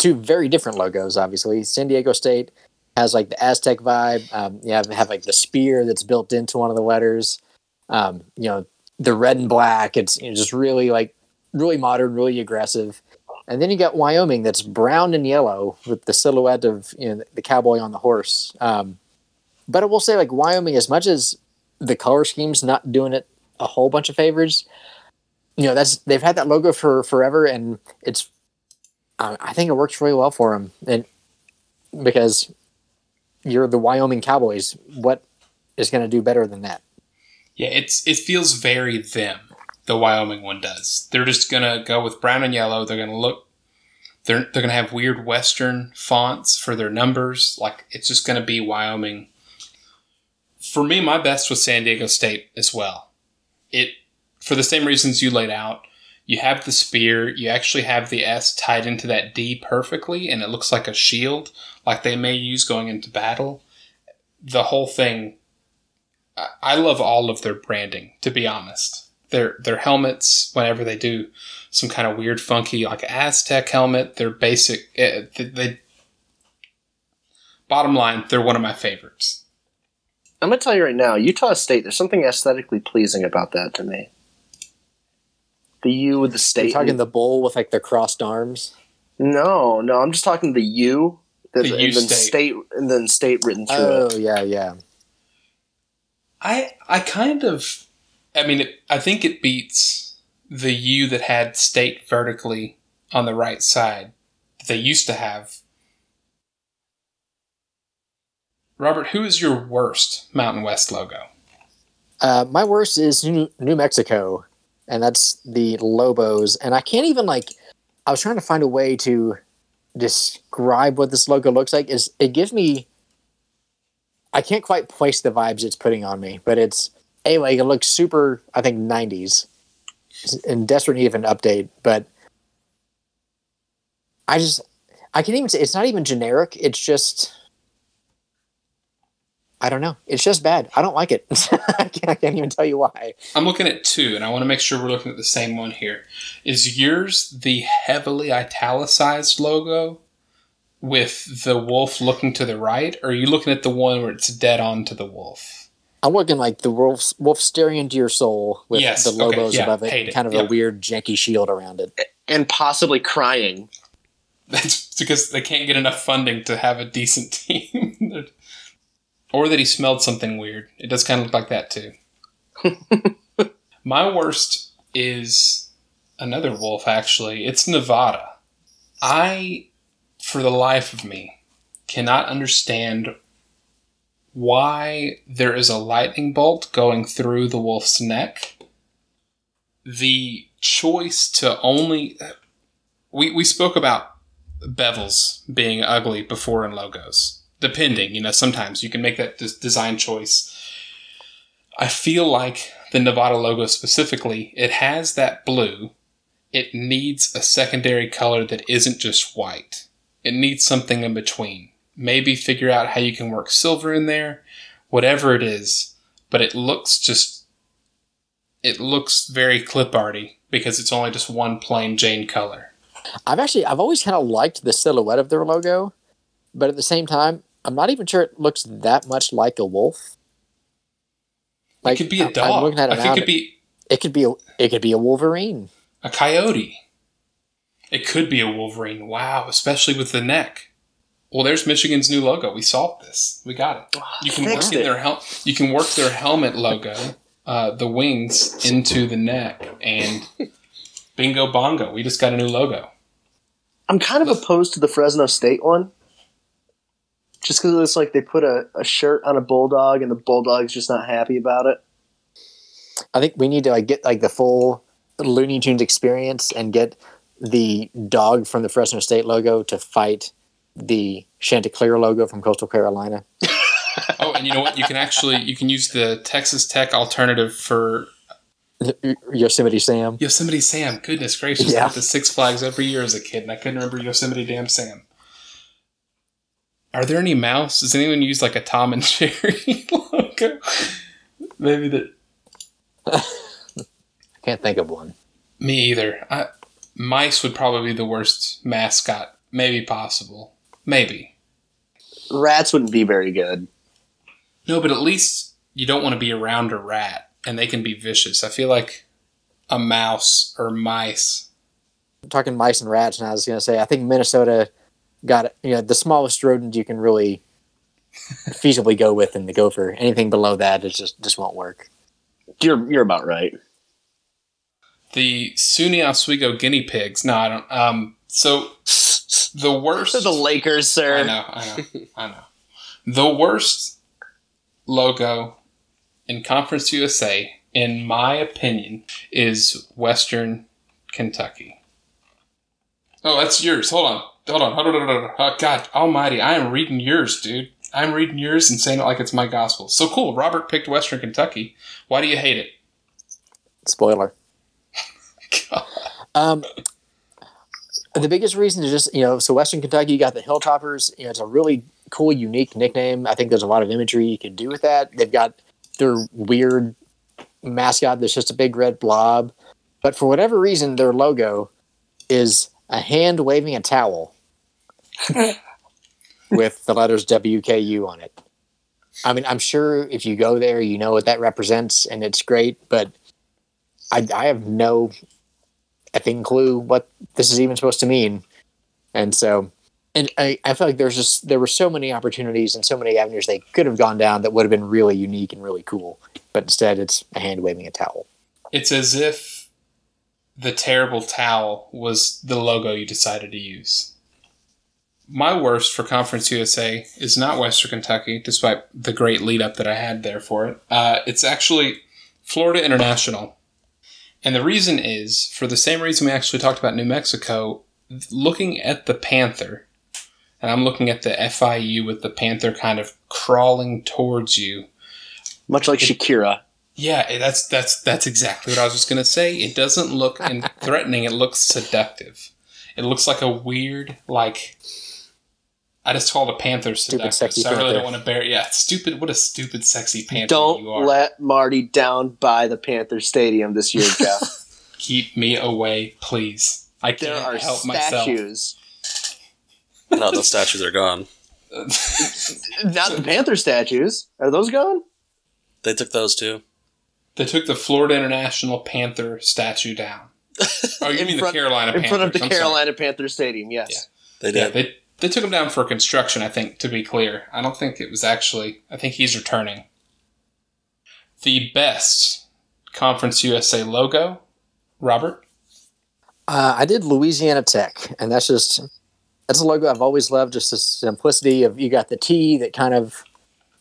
Two very different logos, obviously. San Diego State has like the Aztec vibe. Um, you have have like the spear that's built into one of the letters. Um, you know, the red and black. It's you know, just really like really modern, really aggressive. And then you got Wyoming that's brown and yellow with the silhouette of you know the cowboy on the horse. Um, but I will say, like Wyoming, as much as the color scheme's not doing it a whole bunch of favors, you know that's they've had that logo for forever, and it's I think it works really well for them, and because you're the Wyoming Cowboys, what is going to do better than that? Yeah, it's it feels very them. The Wyoming one does. They're just gonna go with brown and yellow. They're gonna look. They're they're gonna have weird Western fonts for their numbers. Like it's just gonna be Wyoming. For me, my best was San Diego State as well. It for the same reasons you laid out. You have the spear. You actually have the S tied into that D perfectly, and it looks like a shield, like they may use going into battle. The whole thing I- love all of their branding, to be honest. Their their helmets, whenever they do some kind of weird, funky like Aztec helmet, their basic. eh, they, they bottom line, they're one of my favorites. I'm gonna tell you right now, Utah State. There's something aesthetically pleasing about that to me. The U with the state. You're state. talking the bull with like the crossed arms. no, no. I'm just talking the U. The, The U and then state. state and then state written through Oh it. yeah, yeah. I I kind of, I mean, it, I think it beats the U that had state vertically on the right side that they used to have. Robert, who is your worst Mountain West logo? Uh, my worst is New, New Mexico, and that's the Lobos. And I can't even like. I was trying to find a way to describe what this logo looks like. Is it gives me? I can't quite place the vibes it's putting on me, but it's anyway. it looks super. I think '90s, in desperate need of an update. But I just I can't even say it's not even generic. It's just I don't know. It's just bad. I don't like it. I, can't, I can't even tell you why. I'm looking at two, and I want to make sure we're looking at the same one here. Is yours the heavily italicized logo with the wolf looking to the right, or are you looking at the one where it's dead on to the wolf? I'm looking like the wolf, wolf staring into your soul with Yes, the okay, logos yeah, above it, hate it, kind of yeah. a weird janky shield around it. and possibly crying. That's because they can't get enough funding to have a decent team. Or that he smelled something weird. It does kind of look like that too. My worst is another wolf, actually. It's Nevada. I, for the life of me, cannot understand why there is a lightning bolt going through the wolf's neck. The choice to only. We, we spoke about bevels being ugly before in logos. Depending, you know, sometimes you can make that des- design choice. I feel like the Nevada logo specifically, it has that blue. It needs a secondary color that isn't just white. It needs something in between. Maybe figure out how you can work silver in there, whatever it is. But it looks just, it looks very clip arty because it's only just one plain Jane color. I've actually I've always kind of liked the silhouette of their logo, but at the same time, I'm not even sure it looks that much like a wolf. it could be a I'm- I'm looking at it Like, now, it could be It could be a, it could be a Wolverine. a coyote. It could be a wolverine. Wow, especially with the neck. Well, there's Michigan's new logo. We solved this. We got it. You can work Fixed in it. their hel- You can work their helmet logo, uh, the wings into the neck, and bingo bongo. We just got a new logo. I'm kind of opposed to the Fresno State one. Just because it's like they put a, a shirt on a bulldog and the bulldog's just not happy about it. I think we need to like get like the full Looney Tunes experience and get the dog from the Fresno State logo to fight the Chanticleer logo from Coastal Carolina. Oh, and you know what? You can actually you can use the Texas Tech alternative for Yosemite Sam. Yosemite Sam. Goodness gracious! I Yeah. went to Six Flags every year as a kid, and I couldn't remember Yosemite Damn Sam. Are there any mouse? Does anyone use like a Tom and Jerry logo? Maybe that. I can't think of one. Me either. I, mice would probably be the worst mascot, maybe possible. Maybe. Rats wouldn't be very good. No, but at least you don't want to be around a rat, and they can be vicious. I feel like a mouse or mice. talking mice and rats, and I was going to say I think Minnesota got it. you know the smallest rodent you can really feasibly go with in the gopher. Anything below that, it just just won't work. You're you're about right. The SUNY Oswego guinea pigs. No, I don't. Um, so the worst. the Lakers, sir. I know, I know, I know. The worst logo in Conference USA, in my opinion, is Western Kentucky. Oh, that's yours. Hold on. Hold on. Hold on. Hold on. hold on. Oh, God almighty. I am reading yours, dude. I'm reading yours and saying it like it's my gospel. So cool. Robert picked Western Kentucky. Why do you hate it? Spoiler. Um, the biggest reason is just you know so Western Kentucky you got the Hilltoppers. You know it's a really cool, unique nickname. I think there's a lot of imagery you can do with that. They've got their weird mascot that's just a big red blob, but for whatever reason their logo is a hand waving a towel with the letters WKU on it. I mean, I'm sure if you go there, you know what that represents, and it's great. But I, I have no effing clue what this is even supposed to mean. And so, and I, I feel like there's just there were so many opportunities and so many avenues they could have gone down that would have been really unique and really cool. But instead, it's a hand waving a towel. It's as if the terrible towel was the logo you decided to use. My worst for Conference USA is not Western Kentucky, despite the great lead up that I had there for it. Uh, it's actually Florida International. And the reason is for the same reason we actually talked about New Mexico, looking at the Panther, and I'm looking at the FIU with the Panther kind of crawling towards you. Much like Shakira. Yeah, that's that's that's exactly what I was just gonna say. It doesn't look in- threatening; it looks seductive. It looks like a weird, like I just called a panther Stupid, seductive. sexy so I really panther. don't want to bear. Yeah, stupid. What a stupid, sexy panther Don't you are. let Marty down by the Panther Stadium this year, Jeff. Keep me away, please. I there can't are help myself. statues. No, those statues are gone. Not the Panther statues. Are those gone? They took those too. They took the Florida International Panther statue down. Oh, you mean front- the Carolina In front of the I'm sorry. Carolina Panther Stadium, yes. They Yeah, did. they they took him down for construction. I think to be clear, I don't think it was actually. I think he's returning. The best Conference USA logo, Robert. Uh, I did Louisiana Tech, and that's just that's a logo I've always loved. Just the simplicity of you got the T that kind of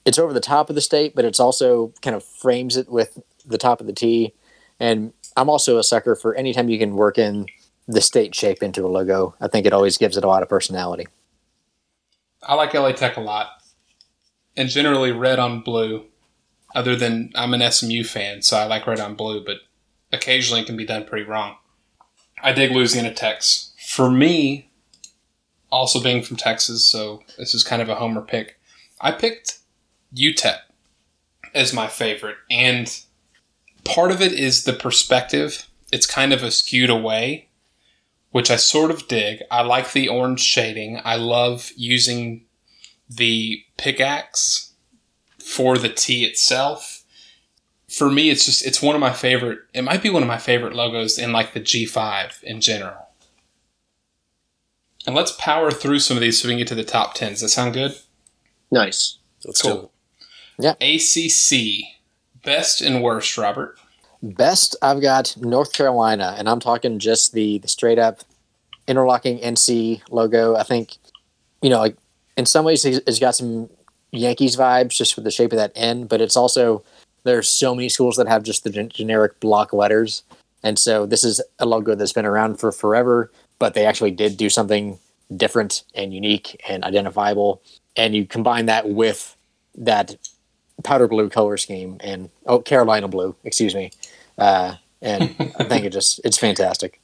it's over the top of the state, but it's also kind of frames it with the top of the T. And I'm also a sucker for anytime you can work in the state shape into a logo. I think it always gives it a lot of personality. I like LA Tech a lot, and generally red on blue. Other than I'm an SMU fan, so I like red on blue, but occasionally it can be done pretty wrong. I dig Louisiana Techs. For me, also being from Texas, so this is kind of a homer pick. I picked UTEP as my favorite, and part of it is the perspective. It's kind of a skewed away, which I sort of dig. I like the orange shading. I love using the pickaxe for the T itself. For me, it's just it's one of my favorite. It might be one of my favorite logos in like the G5 in general. And let's power through some of these so we can get to the top 10. Does that sound good? Nice. Let's do Cool. it. ACC. Best and worst, Robert. Best, I've got North Carolina, and I'm talking just the, the straight up interlocking NC logo. I think, you know, like in some ways it's got some Yankees vibes just with the shape of that N, but it's also there's so many schools that have just the gen- generic block letters, and so this is a logo that's been around for forever, but they actually did do something different and unique and identifiable, and you combine that with that powder blue color scheme and oh Carolina blue, excuse me, uh, and I think it just it's fantastic.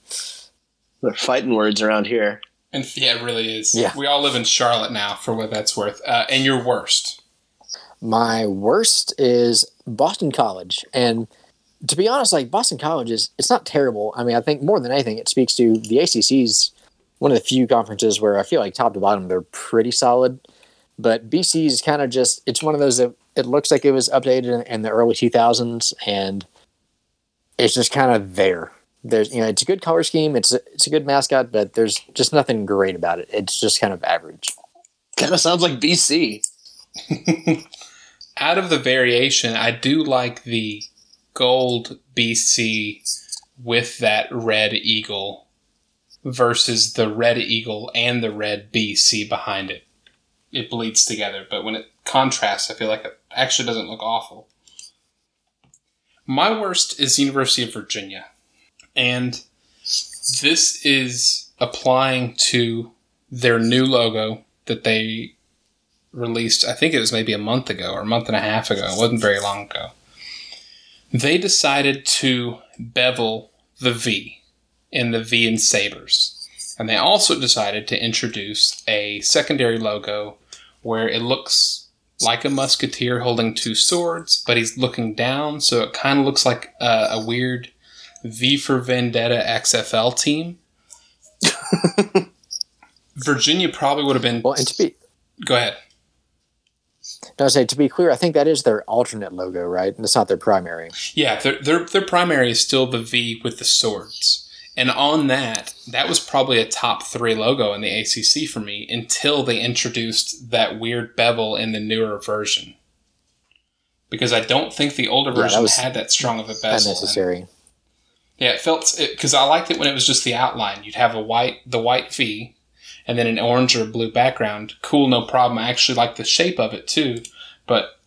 They're fighting words around here. And yeah, it really is. Yeah. We all live in Charlotte now, for what that's worth. Uh, and your worst. My worst is Boston College, and to be honest, like Boston College is it's not terrible. I mean, I think more than anything, it speaks to the ACC's one of the few conferences where I feel like top to bottom they're pretty solid. But BC is kind of just it's one of those that it looks like it was updated in, in the early 2000s, and it's just kind of there. There's you know it's a good color scheme, it's a, it's a good mascot, but there's just nothing great about it. It's just kind of average. Kind of sounds like BC. Out of the variation, I do like the gold BC with that red eagle versus the red eagle and the red BC behind it. It bleeds together, but when it contrasts, I feel like it actually doesn't look awful. My worst is University of Virginia. And this is applying to their new logo that they released, I think it was maybe a month ago or a month and a half ago. It wasn't very long ago. They decided to bevel the V in the V and Sabres. And they also decided to introduce a secondary logo where it looks like a musketeer holding two swords, but he's looking down, so it kind of looks like a, a weird V for Vendetta XFL team. Virginia probably would have been. Well, and to be Go ahead. no, I say to be clear, I think that is their alternate logo, right? And it's not their primary. Yeah, their, their their primary is still the V with the swords. And on that, that was probably a top three logo in the ACC for me until they introduced that weird bevel in the newer version. Because I don't think the older Yeah, version was had that strong of a bezel. Unnecessary. Yeah, it felt because I liked it when it was just the outline. You'd have a white, the white V, and then an orange or blue background. Cool, no problem. I actually like the shape of it too, but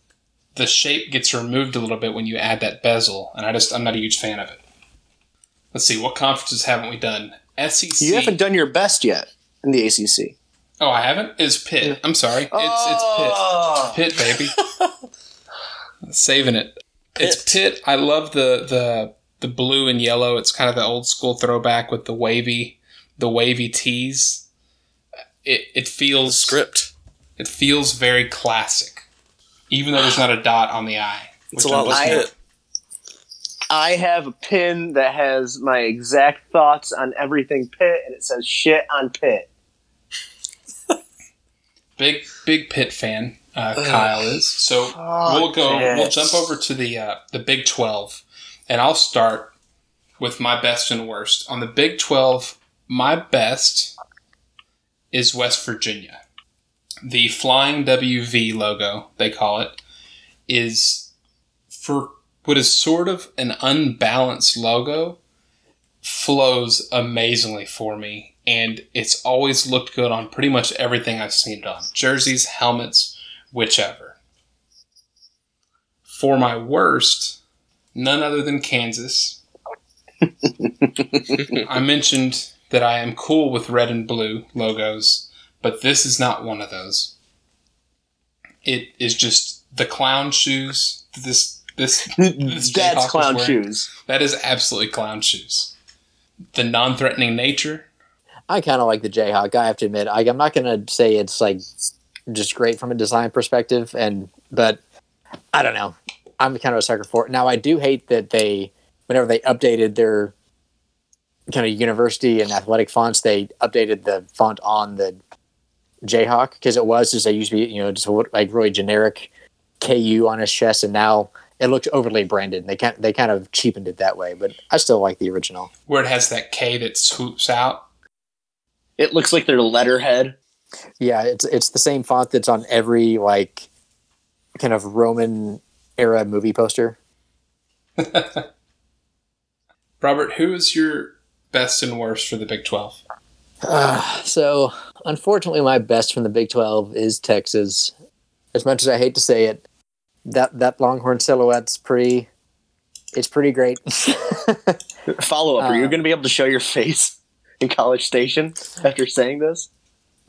the shape gets removed a little bit when you add that bezel, and I just I'm not a huge fan of it. Let's see, what conferences haven't we done? SEC. You haven't done your best yet in the ACC. Oh, I haven't. Is Pitt? I'm sorry. It's Oh. it's Pitt. Oh. Pitt, baby. Saving it. It's Pitt. I love the the the blue and yellow. It's kind of the old school throwback with the wavy the wavy tees. It it feels Script. it feels very classic, even though there's not a dot on the eye. It's a lot I'm like it. I have a pin that has my exact thoughts on everything Pitt, and it says shit on Pitt. big big Pitt fan. Uh, Kyle is so. Fuck we'll go. Pitt. We'll jump over to the uh, the Big Twelve, and I'll start with my best and worst on the Big Twelve. My best is West Virginia. The Flying WV logo, they call it, is for what is sort of an unbalanced logo, flows amazingly for me, and it's always looked good on pretty much everything I've seen it on jerseys, helmets, whichever. For my worst, none other than Kansas. I mentioned that I am cool with red and blue logos, but this is not one of those. It is just the clown shoes. This this This That's clown wearing- shoes. that is absolutely clown shoes. The non-threatening nature. I kind of like the Jayhawk. I have to admit, I, I'm not going to say it's like just great from a design perspective, and but I don't know. I'm kind of a sucker for it. Now, I do hate that they, whenever they updated their kind of university and athletic fonts, they updated the font on the Jayhawk because it was just they used to be you know just like really generic KU on his chest, and now it looks overly branded. They kind they kind of cheapened it that way, but I still like the original. where it has that K that swoops out. It looks like their letterhead. Yeah, it's it's the same font that's on every like kind of Roman era movie poster. Robert, who is your best and worst for the Big 12? Uh, so unfortunately, my best from the Big Twelve is Texas. As much as I hate to say it, that that Longhorn silhouette's pretty. It's pretty great. Follow up. Are you Uh, going to be able to show your face in College Station after saying this?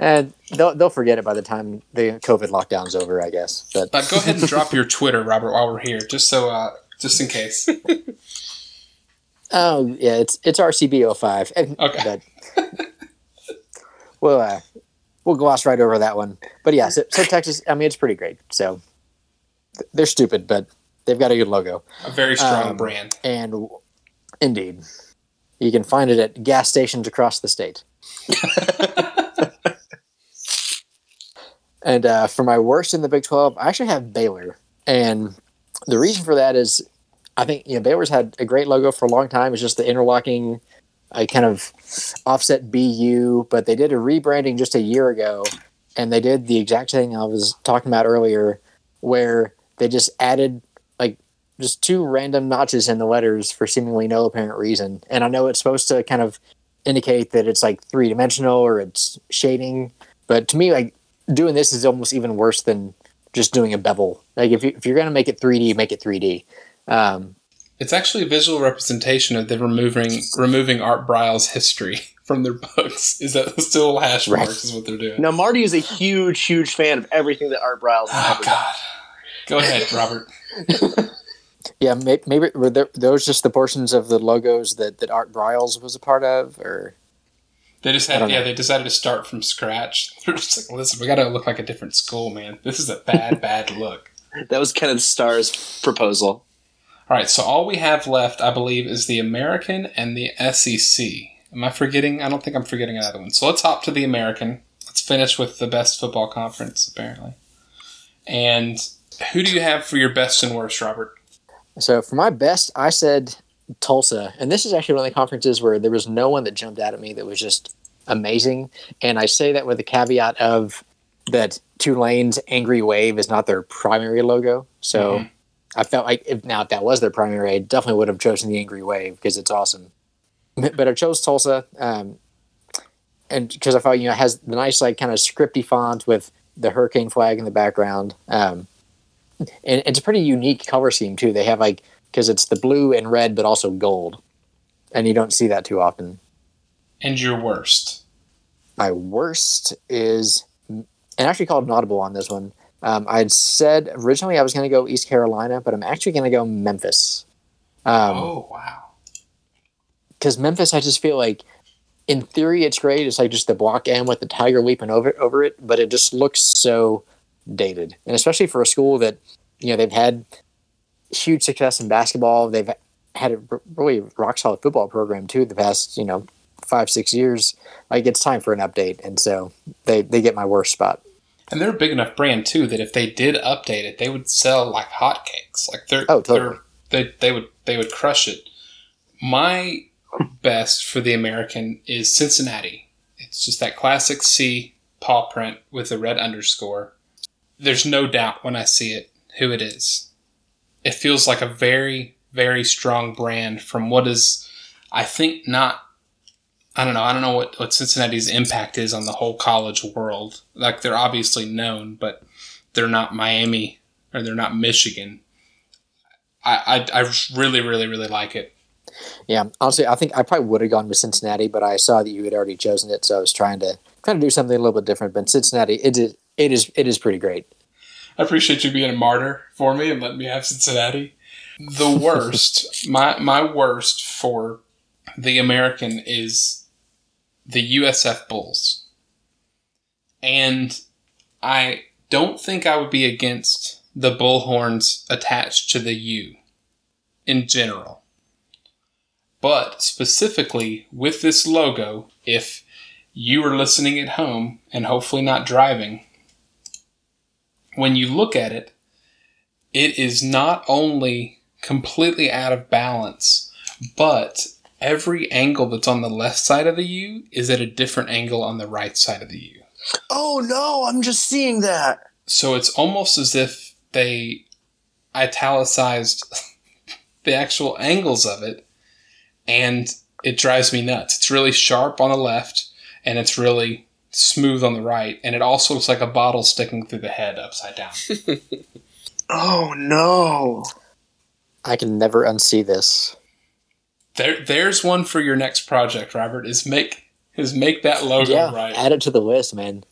and they'll they'll forget it by the time the COVID lockdown's over, I guess. But Uh, go ahead and drop your Twitter, Robert, while we're here, just so, uh, just in case. oh yeah, it's it's RCB 05. And- Okay. But we'll uh, we'll gloss right over that one. But yeah, so, so Texas. I mean, it's pretty great. So th- they're stupid, but they've got a good logo. A very strong Um, brand. And w- indeed, you can find it at gas stations across the state. and uh, for my worst in the Big 12, I actually have Baylor. And the reason for that is I think you know Baylor's had a great logo for a long time. It's just the interlocking, uh, kind of offset BU, but they did a rebranding just a year ago, and they did the exact thing I was talking about earlier, where they just added like just two random notches in the letters for seemingly no apparent reason. And I know it's supposed to kind of indicate that it's like three dimensional or it's shading, but to me, like doing this is almost even worse than just doing a bevel. Like if you if you're gonna make it 3D, make it 3D. Um, It's actually a visual representation of them removing removing Art Briles' history from their books. Is that still hash Right. marks? Is what they're doing? Now, Marty is a huge, huge fan of everything that Art Briles Oh ever done. God. Go ahead, Robert. yeah, may, maybe were there, those just the portions of the logos that that Art Briles was a part of, or They just had yeah, know. they decided to start from scratch. They're just like, listen, we gotta look like a different school, man. This is a bad, bad look. That was Kenneth Starr's proposal. All right, so all we have left, I believe, is the American and the SEC. Am I forgetting? I don't think I'm forgetting another one. So let's hop to the American. Let's finish with the best football conference, apparently. And who do you have for your best and worst, Robert? So for my best, I said Tulsa, and this is actually one of the conferences where there was no one that jumped out at me that was just amazing. And I say that with the caveat of that Tulane's Angry Wave is not their primary logo. So Mhm. I felt like if now if that was their primary, I definitely would have chosen the Angry Wave because it's awesome. But I chose Tulsa. Um, and because I thought you know it has the nice like kind of scripty font with the hurricane flag in the background. Um, and it's a pretty unique color scheme too. They have like because it's the blue and red, but also gold, and you don't see that too often. And your worst. My worst is, and I actually called an audible on this one. Um, I had said originally I was going to go East Carolina, but I'm actually going to go Memphis. Um, oh wow. because Memphis, I just feel like, in theory, it's great. It's like just the block M with the tiger leaping over over it, but it just looks so dated, and especially for a school that you know they've had huge success in basketball. They've had a really rock solid football program too the past you know five six years. Like it's time for an update, and so they they get my worst spot. And they're a big enough brand too that if they did update it, they would sell like hotcakes. Like they're Oh, totally. they're, they they would they would crush it. My best for the American is Cincinnati. It's just that classic C paw print with a red underscore. There's no doubt when I see it who it is. It feels like a very very strong brand from what is I think not I don't know. I don't know what, what Cincinnati's impact is on the whole college world. Like they're obviously known, but they're not Miami or they're not Michigan. I, I, I really, really, really like it. Yeah, honestly, I think I probably would have gone with Cincinnati, but I saw that you had already chosen it, so I was trying to trying to do something a little bit different. But Cincinnati, it is it is it is pretty great. I appreciate you being a martyr for me and letting me have Cincinnati. The worst, my my worst for the American is the USF Bulls. And I don't think I would be against the bullhorns attached to the U in general. But specifically with this logo, if you are listening at home and hopefully not driving, when you look at it, it is not only completely out of balance, but every angle that's on the left side of the U is at a different angle on the right side of the U. Oh no, I'm just seeing that. So it's almost as if they italicized the actual angles of it, and it drives me nuts. It's really sharp on the left, and it's really smooth on the right, and it also looks like a bottle sticking through the head upside down. Oh no. I can never unsee this. There, there's one for your next project, Robert. Is make is make that logo yeah, right. add it to the list, man.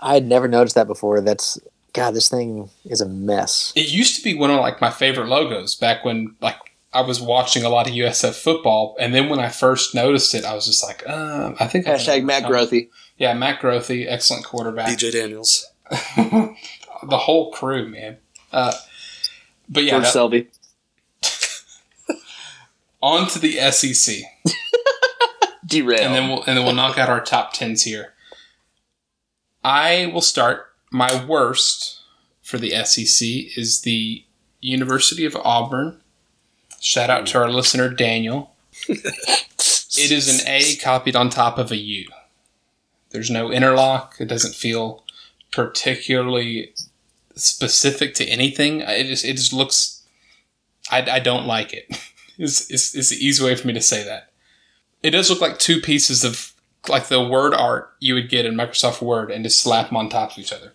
I had never noticed that before. That's God. This thing is a mess. It used to be one of like my favorite logos back when like I was watching a lot of USF football, and then when I first noticed it, I was just like, uh, I think I Hashtag Matt um, Grothe. Yeah, Matt Grothe, excellent quarterback. DJ Daniels. the whole crew, man. Uh, but yeah, George that- Selvie. on to the SEC. Derail. and then we'll and then we'll knock out our top tens here. I will start. My worst for the SEC is the University of Auburn. Shout out to our listener Daniel. It is an A copied on top of a U. There's no interlock. It doesn't feel particularly specific to anything. It just it just looks. I, I don't like it. it. Is is is the easy way for me to say that. It does look like two pieces of like the word art you would get in Microsoft Word and just slap them on top of each other.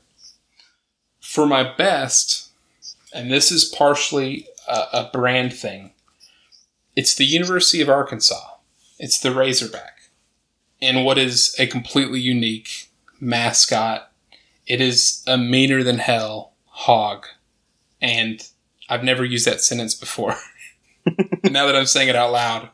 For my best, and this is partially a, a brand thing, it's the University of Arkansas. It's the Razorback. And what is a completely unique mascot. It is a meaner than hell hog. And I've never used that sentence before. now that I'm saying it out loud,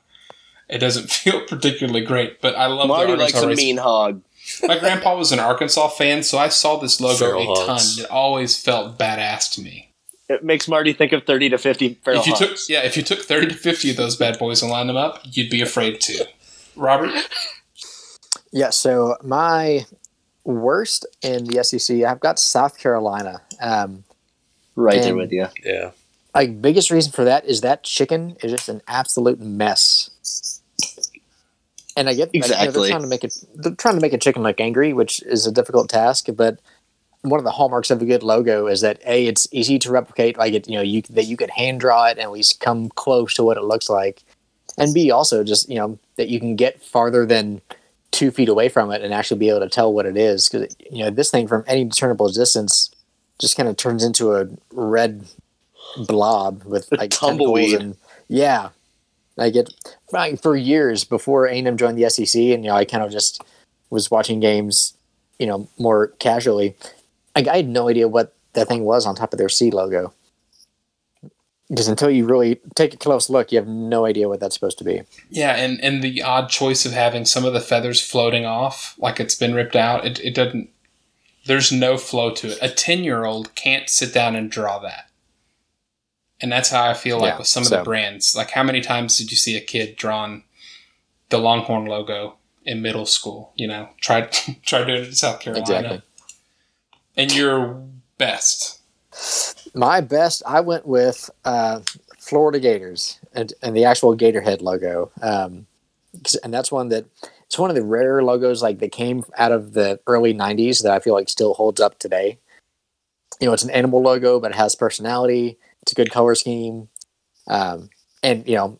it doesn't feel particularly great, but I love Marty the likes Arkansas a mean hog. My grandpa was an Arkansas fan, so I saw this logo Feral a ton. It always felt badass to me. It makes Marty think of 30 to 50 feral if you took yeah, if you took thirty to fifty of those bad boys and lined them up, you'd be afraid to. Robert, Yeah. So my worst in the SEC, I've got South Carolina. Um, right there with you. Yeah. like biggest reason for that is that chicken is just an absolute mess. And I get like, you know, Exactly. they're trying to make it they're trying to make a chicken look angry, which is a difficult task. But one of the hallmarks of a good logo is that a it's easy to replicate, like it you know you that you could hand draw it and at least come close to what it looks like, and b also just you know that you can get farther than two feet away from it and actually be able to tell what it is because you know this thing from any discernible distance just kind of turns into a red blob with like tumbleweed. and yeah I get like, for years before A&M joined the SEC and you know I kind of just was watching games you know more casually like I had no idea what that thing was on top of their C logo because until you really take a close look you have no idea what that's supposed to be Yeah, and, and the odd choice of having some of the feathers floating off, like it's been ripped out, it, it doesn't. There's no flow to it. A 10 year old can't sit down and draw that. And that's how I feel like Yeah, with some of so- the brands. Like, how many times did you see a kid drawing the Longhorn logo in middle school? You know, try, try doing it in South Carolina. Exactly. And And your best. My best, I went with uh, Florida Gators and, and the actual Gatorhead logo. Um, and that's one that it's one of the rare logos like that came out of the early '90s that I feel like still holds up today. You know, it's an animal logo, but it has personality. It's a good color scheme, um, and you know,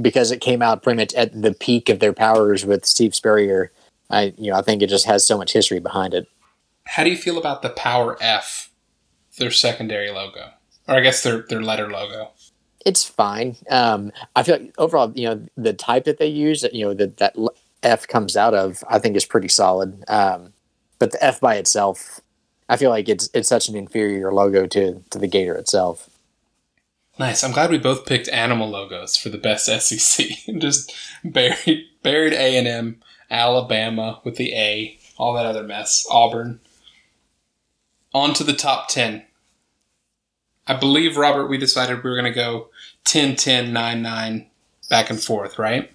because it came out pretty much at the peak of their powers with Steve Spurrier, I you know I think it just has so much history behind it. How do you feel about the Power F, their secondary logo? Or I guess their, their letter logo. it's fine. Um, I feel like overall, you know, the type that they use, you know, that that F comes out of, I think is pretty solid. Um, but the F by itself, I feel like it's it's such an inferior logo to to the Gator itself. Nice. I'm glad we both picked animal logos for the best SEC. Just buried buried A and M, Alabama with the A, all that other mess. Auburn. On to the top ten. I believe Robert, we decided we were going to go 10, 10, 9, 9, back and forth, right?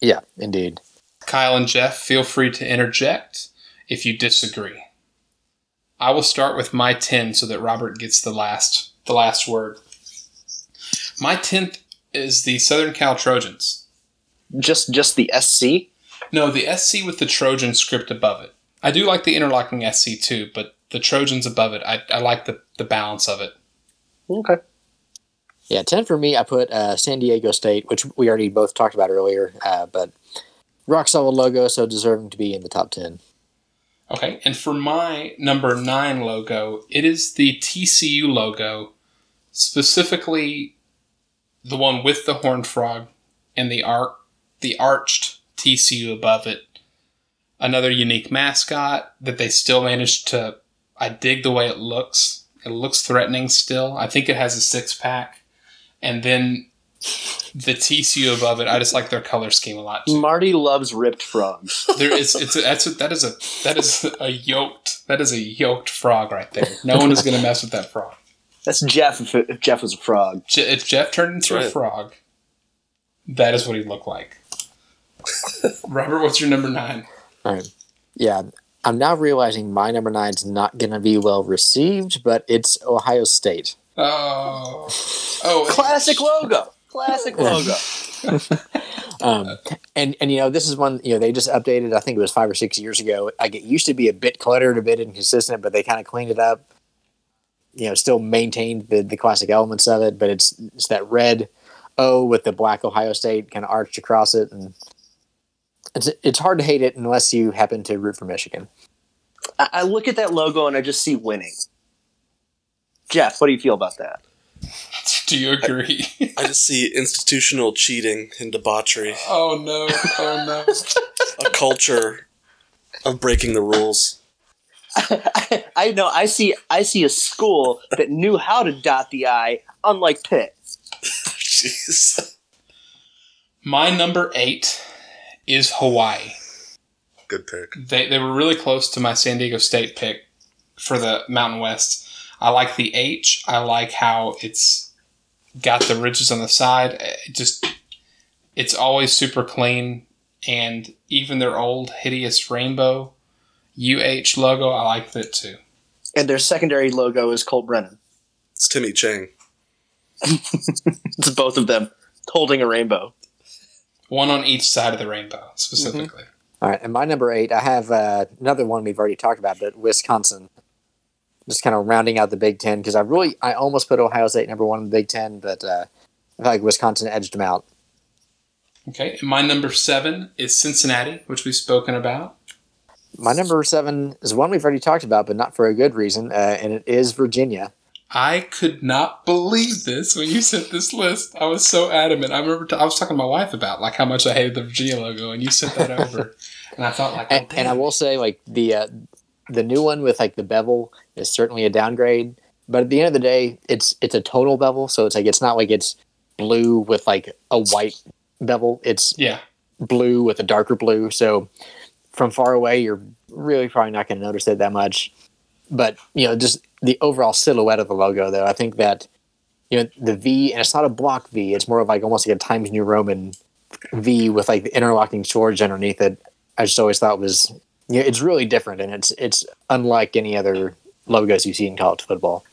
Yeah, indeed. Kyle and Jeff, feel free to interject if you disagree. I will start with my 10 so that Robert gets the last the last word. My 10th is the Southern Cal Trojans. Just just the SC. No, the SC with the Trojan script above it. I do like the interlocking SC too, but the Trojans above it, I, I like the, the balance of it. Okay. Yeah, ten for me. I put uh, San Diego State, which we already both talked about earlier, uh, but rock solid logo, so deserving to be in the top ten. Okay, and for my number nine logo, it is the TCU logo, specifically the one with the horned frog and the arc, the arched TCU above it. Another unique mascot that they still managed to. I dig the way it looks. It looks threatening still. I think it has a six pack, and then the TCU above it. I just like their color scheme a lot too. Marty loves ripped frogs. There is it's a, that's a, that is a that is a yoked that is a yoked frog right there. No one is going to mess with that frog. That's Jeff if, if Jeff was a frog. Je- if Jeff turned into a frog, that is what he'd look like. Robert, what's your number nine? All right. Yeah, I'm now realizing my number nine's not going to be well received, but it's Ohio State. Oh, oh, Classic logo. Classic logo. Um, and and you know this is one you know they just updated. I think it was five or six years ago. Like it used to be a bit cluttered, a bit inconsistent, but they kind of cleaned it up. You know, still maintained the the classic elements of it, but it's it's that red O with the black Ohio State kind of arched across it, and it's it's hard to hate it unless you happen to root for Michigan. I, I look at that logo and I just see winning. Jeff, what do you feel about that? Do you agree? I just see institutional cheating and debauchery, oh no! Oh no! a culture of breaking the rules. I know. I see. I see a school that knew how to dot the I, unlike Pitt. Jeez. My number eight is Hawaii. Good pick. they, they were really close to my San Diego State pick for the Mountain West. I like the H. I like how it's got the ridges on the side. It just it's always super clean, and even their old hideous rainbow UH logo, I like that too. And their secondary logo is Colt Brennan. It's Timmy Chang. It's both of them holding a rainbow. One on each side of the rainbow, specifically. All right, and my number eight, I have uh, another one we've already talked about, but Wisconsin. Just kind of rounding out the Big Ten because I really, I almost put Ohio State number one in the Big Ten, but uh, I feel like Wisconsin edged them out. Okay, and my number seven is Cincinnati, which we've spoken about. My number seven is one we've already talked about, but not for a good reason, uh, and it is Virginia. I could not believe this when you sent this list. I was so adamant. I remember t- I was talking to my wife about like how much I hated the Virginia logo, and you sent that over, and I thought like, oh, And, and I will say, like the uh, the new one with like the bevel is certainly a downgrade. But at the end of the day, it's it's a total bevel, so it's like it's not like it's blue with like a white bevel. It's yeah, blue with a darker blue. So from far away, you're really probably not going to notice it that much. But you know, just the overall silhouette of the logo, though, I think that you know the V, and it's not a block V. It's more of like almost like a Times New Roman V with like the interlocking swords underneath it. I just always thought was you know, it's really different, and it's it's unlike any other logos you see in college football.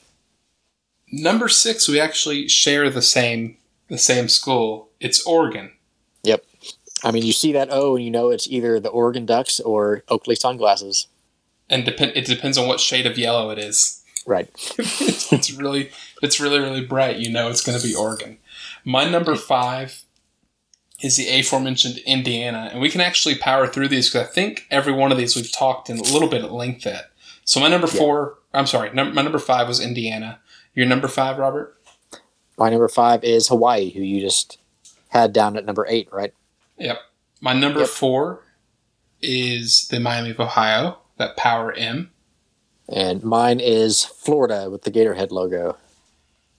number six. We actually share the same the same school. It's Oregon. Yep. I mean, you see that O, and you know it's either the Oregon Ducks or Oakley sunglasses. and depend it depends on what shade of yellow it is. Right. it's really it's really really bright, you know it's going to be Oregon. My number five is the aforementioned Indiana, and we can actually power through these because I think every one of these we've talked in a little bit at length at. So my number four, I'm sorry, num- my number five was Indiana. Your number five, Robert? My number five is Hawaii, who you just had down at number eight, right? Yep. My number Yep. four is the Miami of Ohio, that Power M. And mine is Florida with the Gatorhead logo.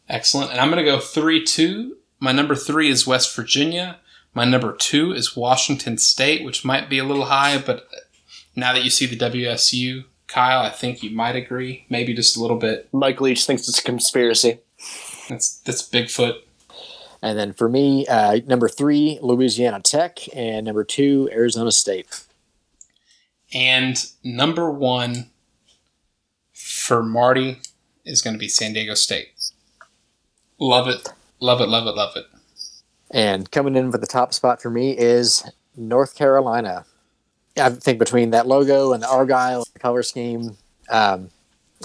Excellent. And I'm going to go 3 2. My number three is West Virginia. My number two is Washington State, which might be a little high, but now that you see the WSU, Kyle, I think you might agree. Maybe just a little bit. Mike Leach thinks it's a conspiracy. That's that's Bigfoot. And then for me, uh, number three, Louisiana Tech, and number two, Arizona State. And number one for Marty is going to be San Diego State. Love it. Love it. Love it. Love it. And coming in for the top spot for me is North Carolina. I think between that logo and the Argyle color scheme, um,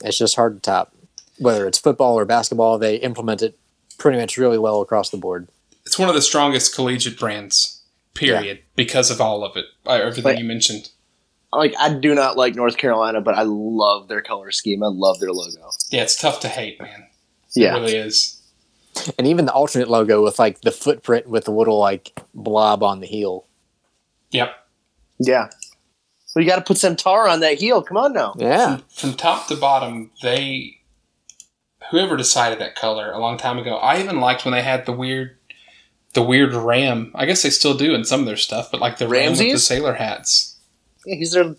it's just hard to top. Whether it's football or basketball, they implement it pretty much really well across the board. It's one of the strongest collegiate brands, period, because of all of it, everything Like- you mentioned. Like I do not like North Carolina, but I love their color scheme. I love their logo. Yeah, it's tough to hate, man. Yeah. It really is. And even the alternate logo with like the footprint with the little like blob on the heel. Yep. Yeah. Well, you got to put some tar on that heel. Come on now. Yeah. From top to bottom, they whoever decided that color a long time ago. I even liked when they had the weird the weird ram. I guess they still do in some of their stuff, but like the ram with the sailor hats. Yeah, he's their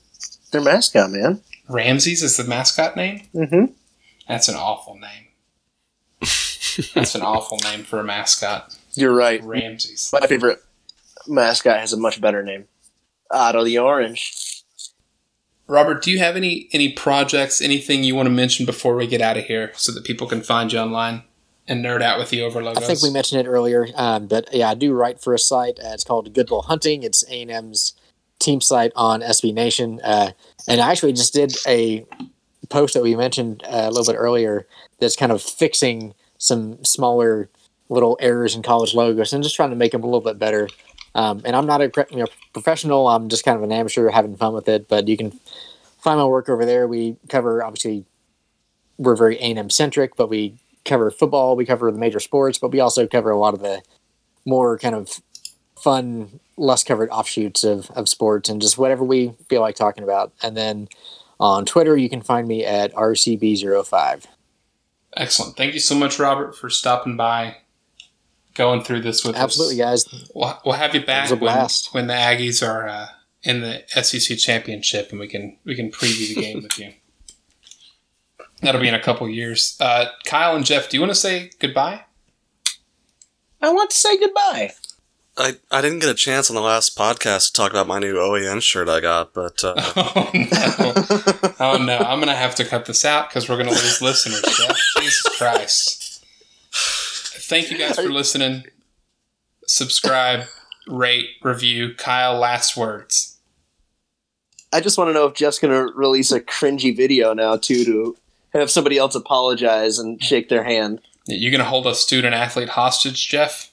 their mascot, man. Ramses is the mascot name? Mm-hmm. That's an awful name. That's an awful name for a mascot. You're right. Ramses. My favorite mascot has a much better name. Otto the Orange. Robert, do you have any any projects, anything you want to mention before we get out of here, so that people can find you online and nerd out with you over logos? I think we mentioned it earlier, um, but yeah, I do write for a site. Uh, it's called Good Bull Hunting. It's A and M's team site on SB Nation, uh, and I actually just did a post that we mentioned uh, a little bit earlier. That's kind of fixing some smaller little errors in college logos and just trying to make them a little bit better. Um, and I'm not a you know, professional. I'm just kind of an amateur having fun with it. But you can find my work over there. We cover obviously we're very A&M centric, but we cover football, we cover the major sports, but we also cover a lot of the more kind of fun, less covered offshoots of, of sports and just whatever we feel like talking about. And then on Twitter, you can find me at RCB05. Excellent. Thank you so much, Robert, for stopping by, going through this with Absolutely, us. Absolutely, guys. We'll, we'll have you back a when, blast. when the Aggies are uh, in the SEC championship, and we can we can preview the game with you. That'll be in a couple years. Uh, Kyle and Jeff, do you want to say goodbye? I want to say goodbye. I, I didn't get a chance on the last podcast to talk about my new OEN shirt I got, but uh, Oh no! oh no! I'm gonna have to cut this out because we're gonna lose listeners. Jesus Christ! Thank you guys for listening. Subscribe, rate, review. Kyle, last words. I just want to know if Jeff's going to release a cringy video now too to have somebody else apologize and shake their hand. You gonna hold a student athlete hostage, Jeff?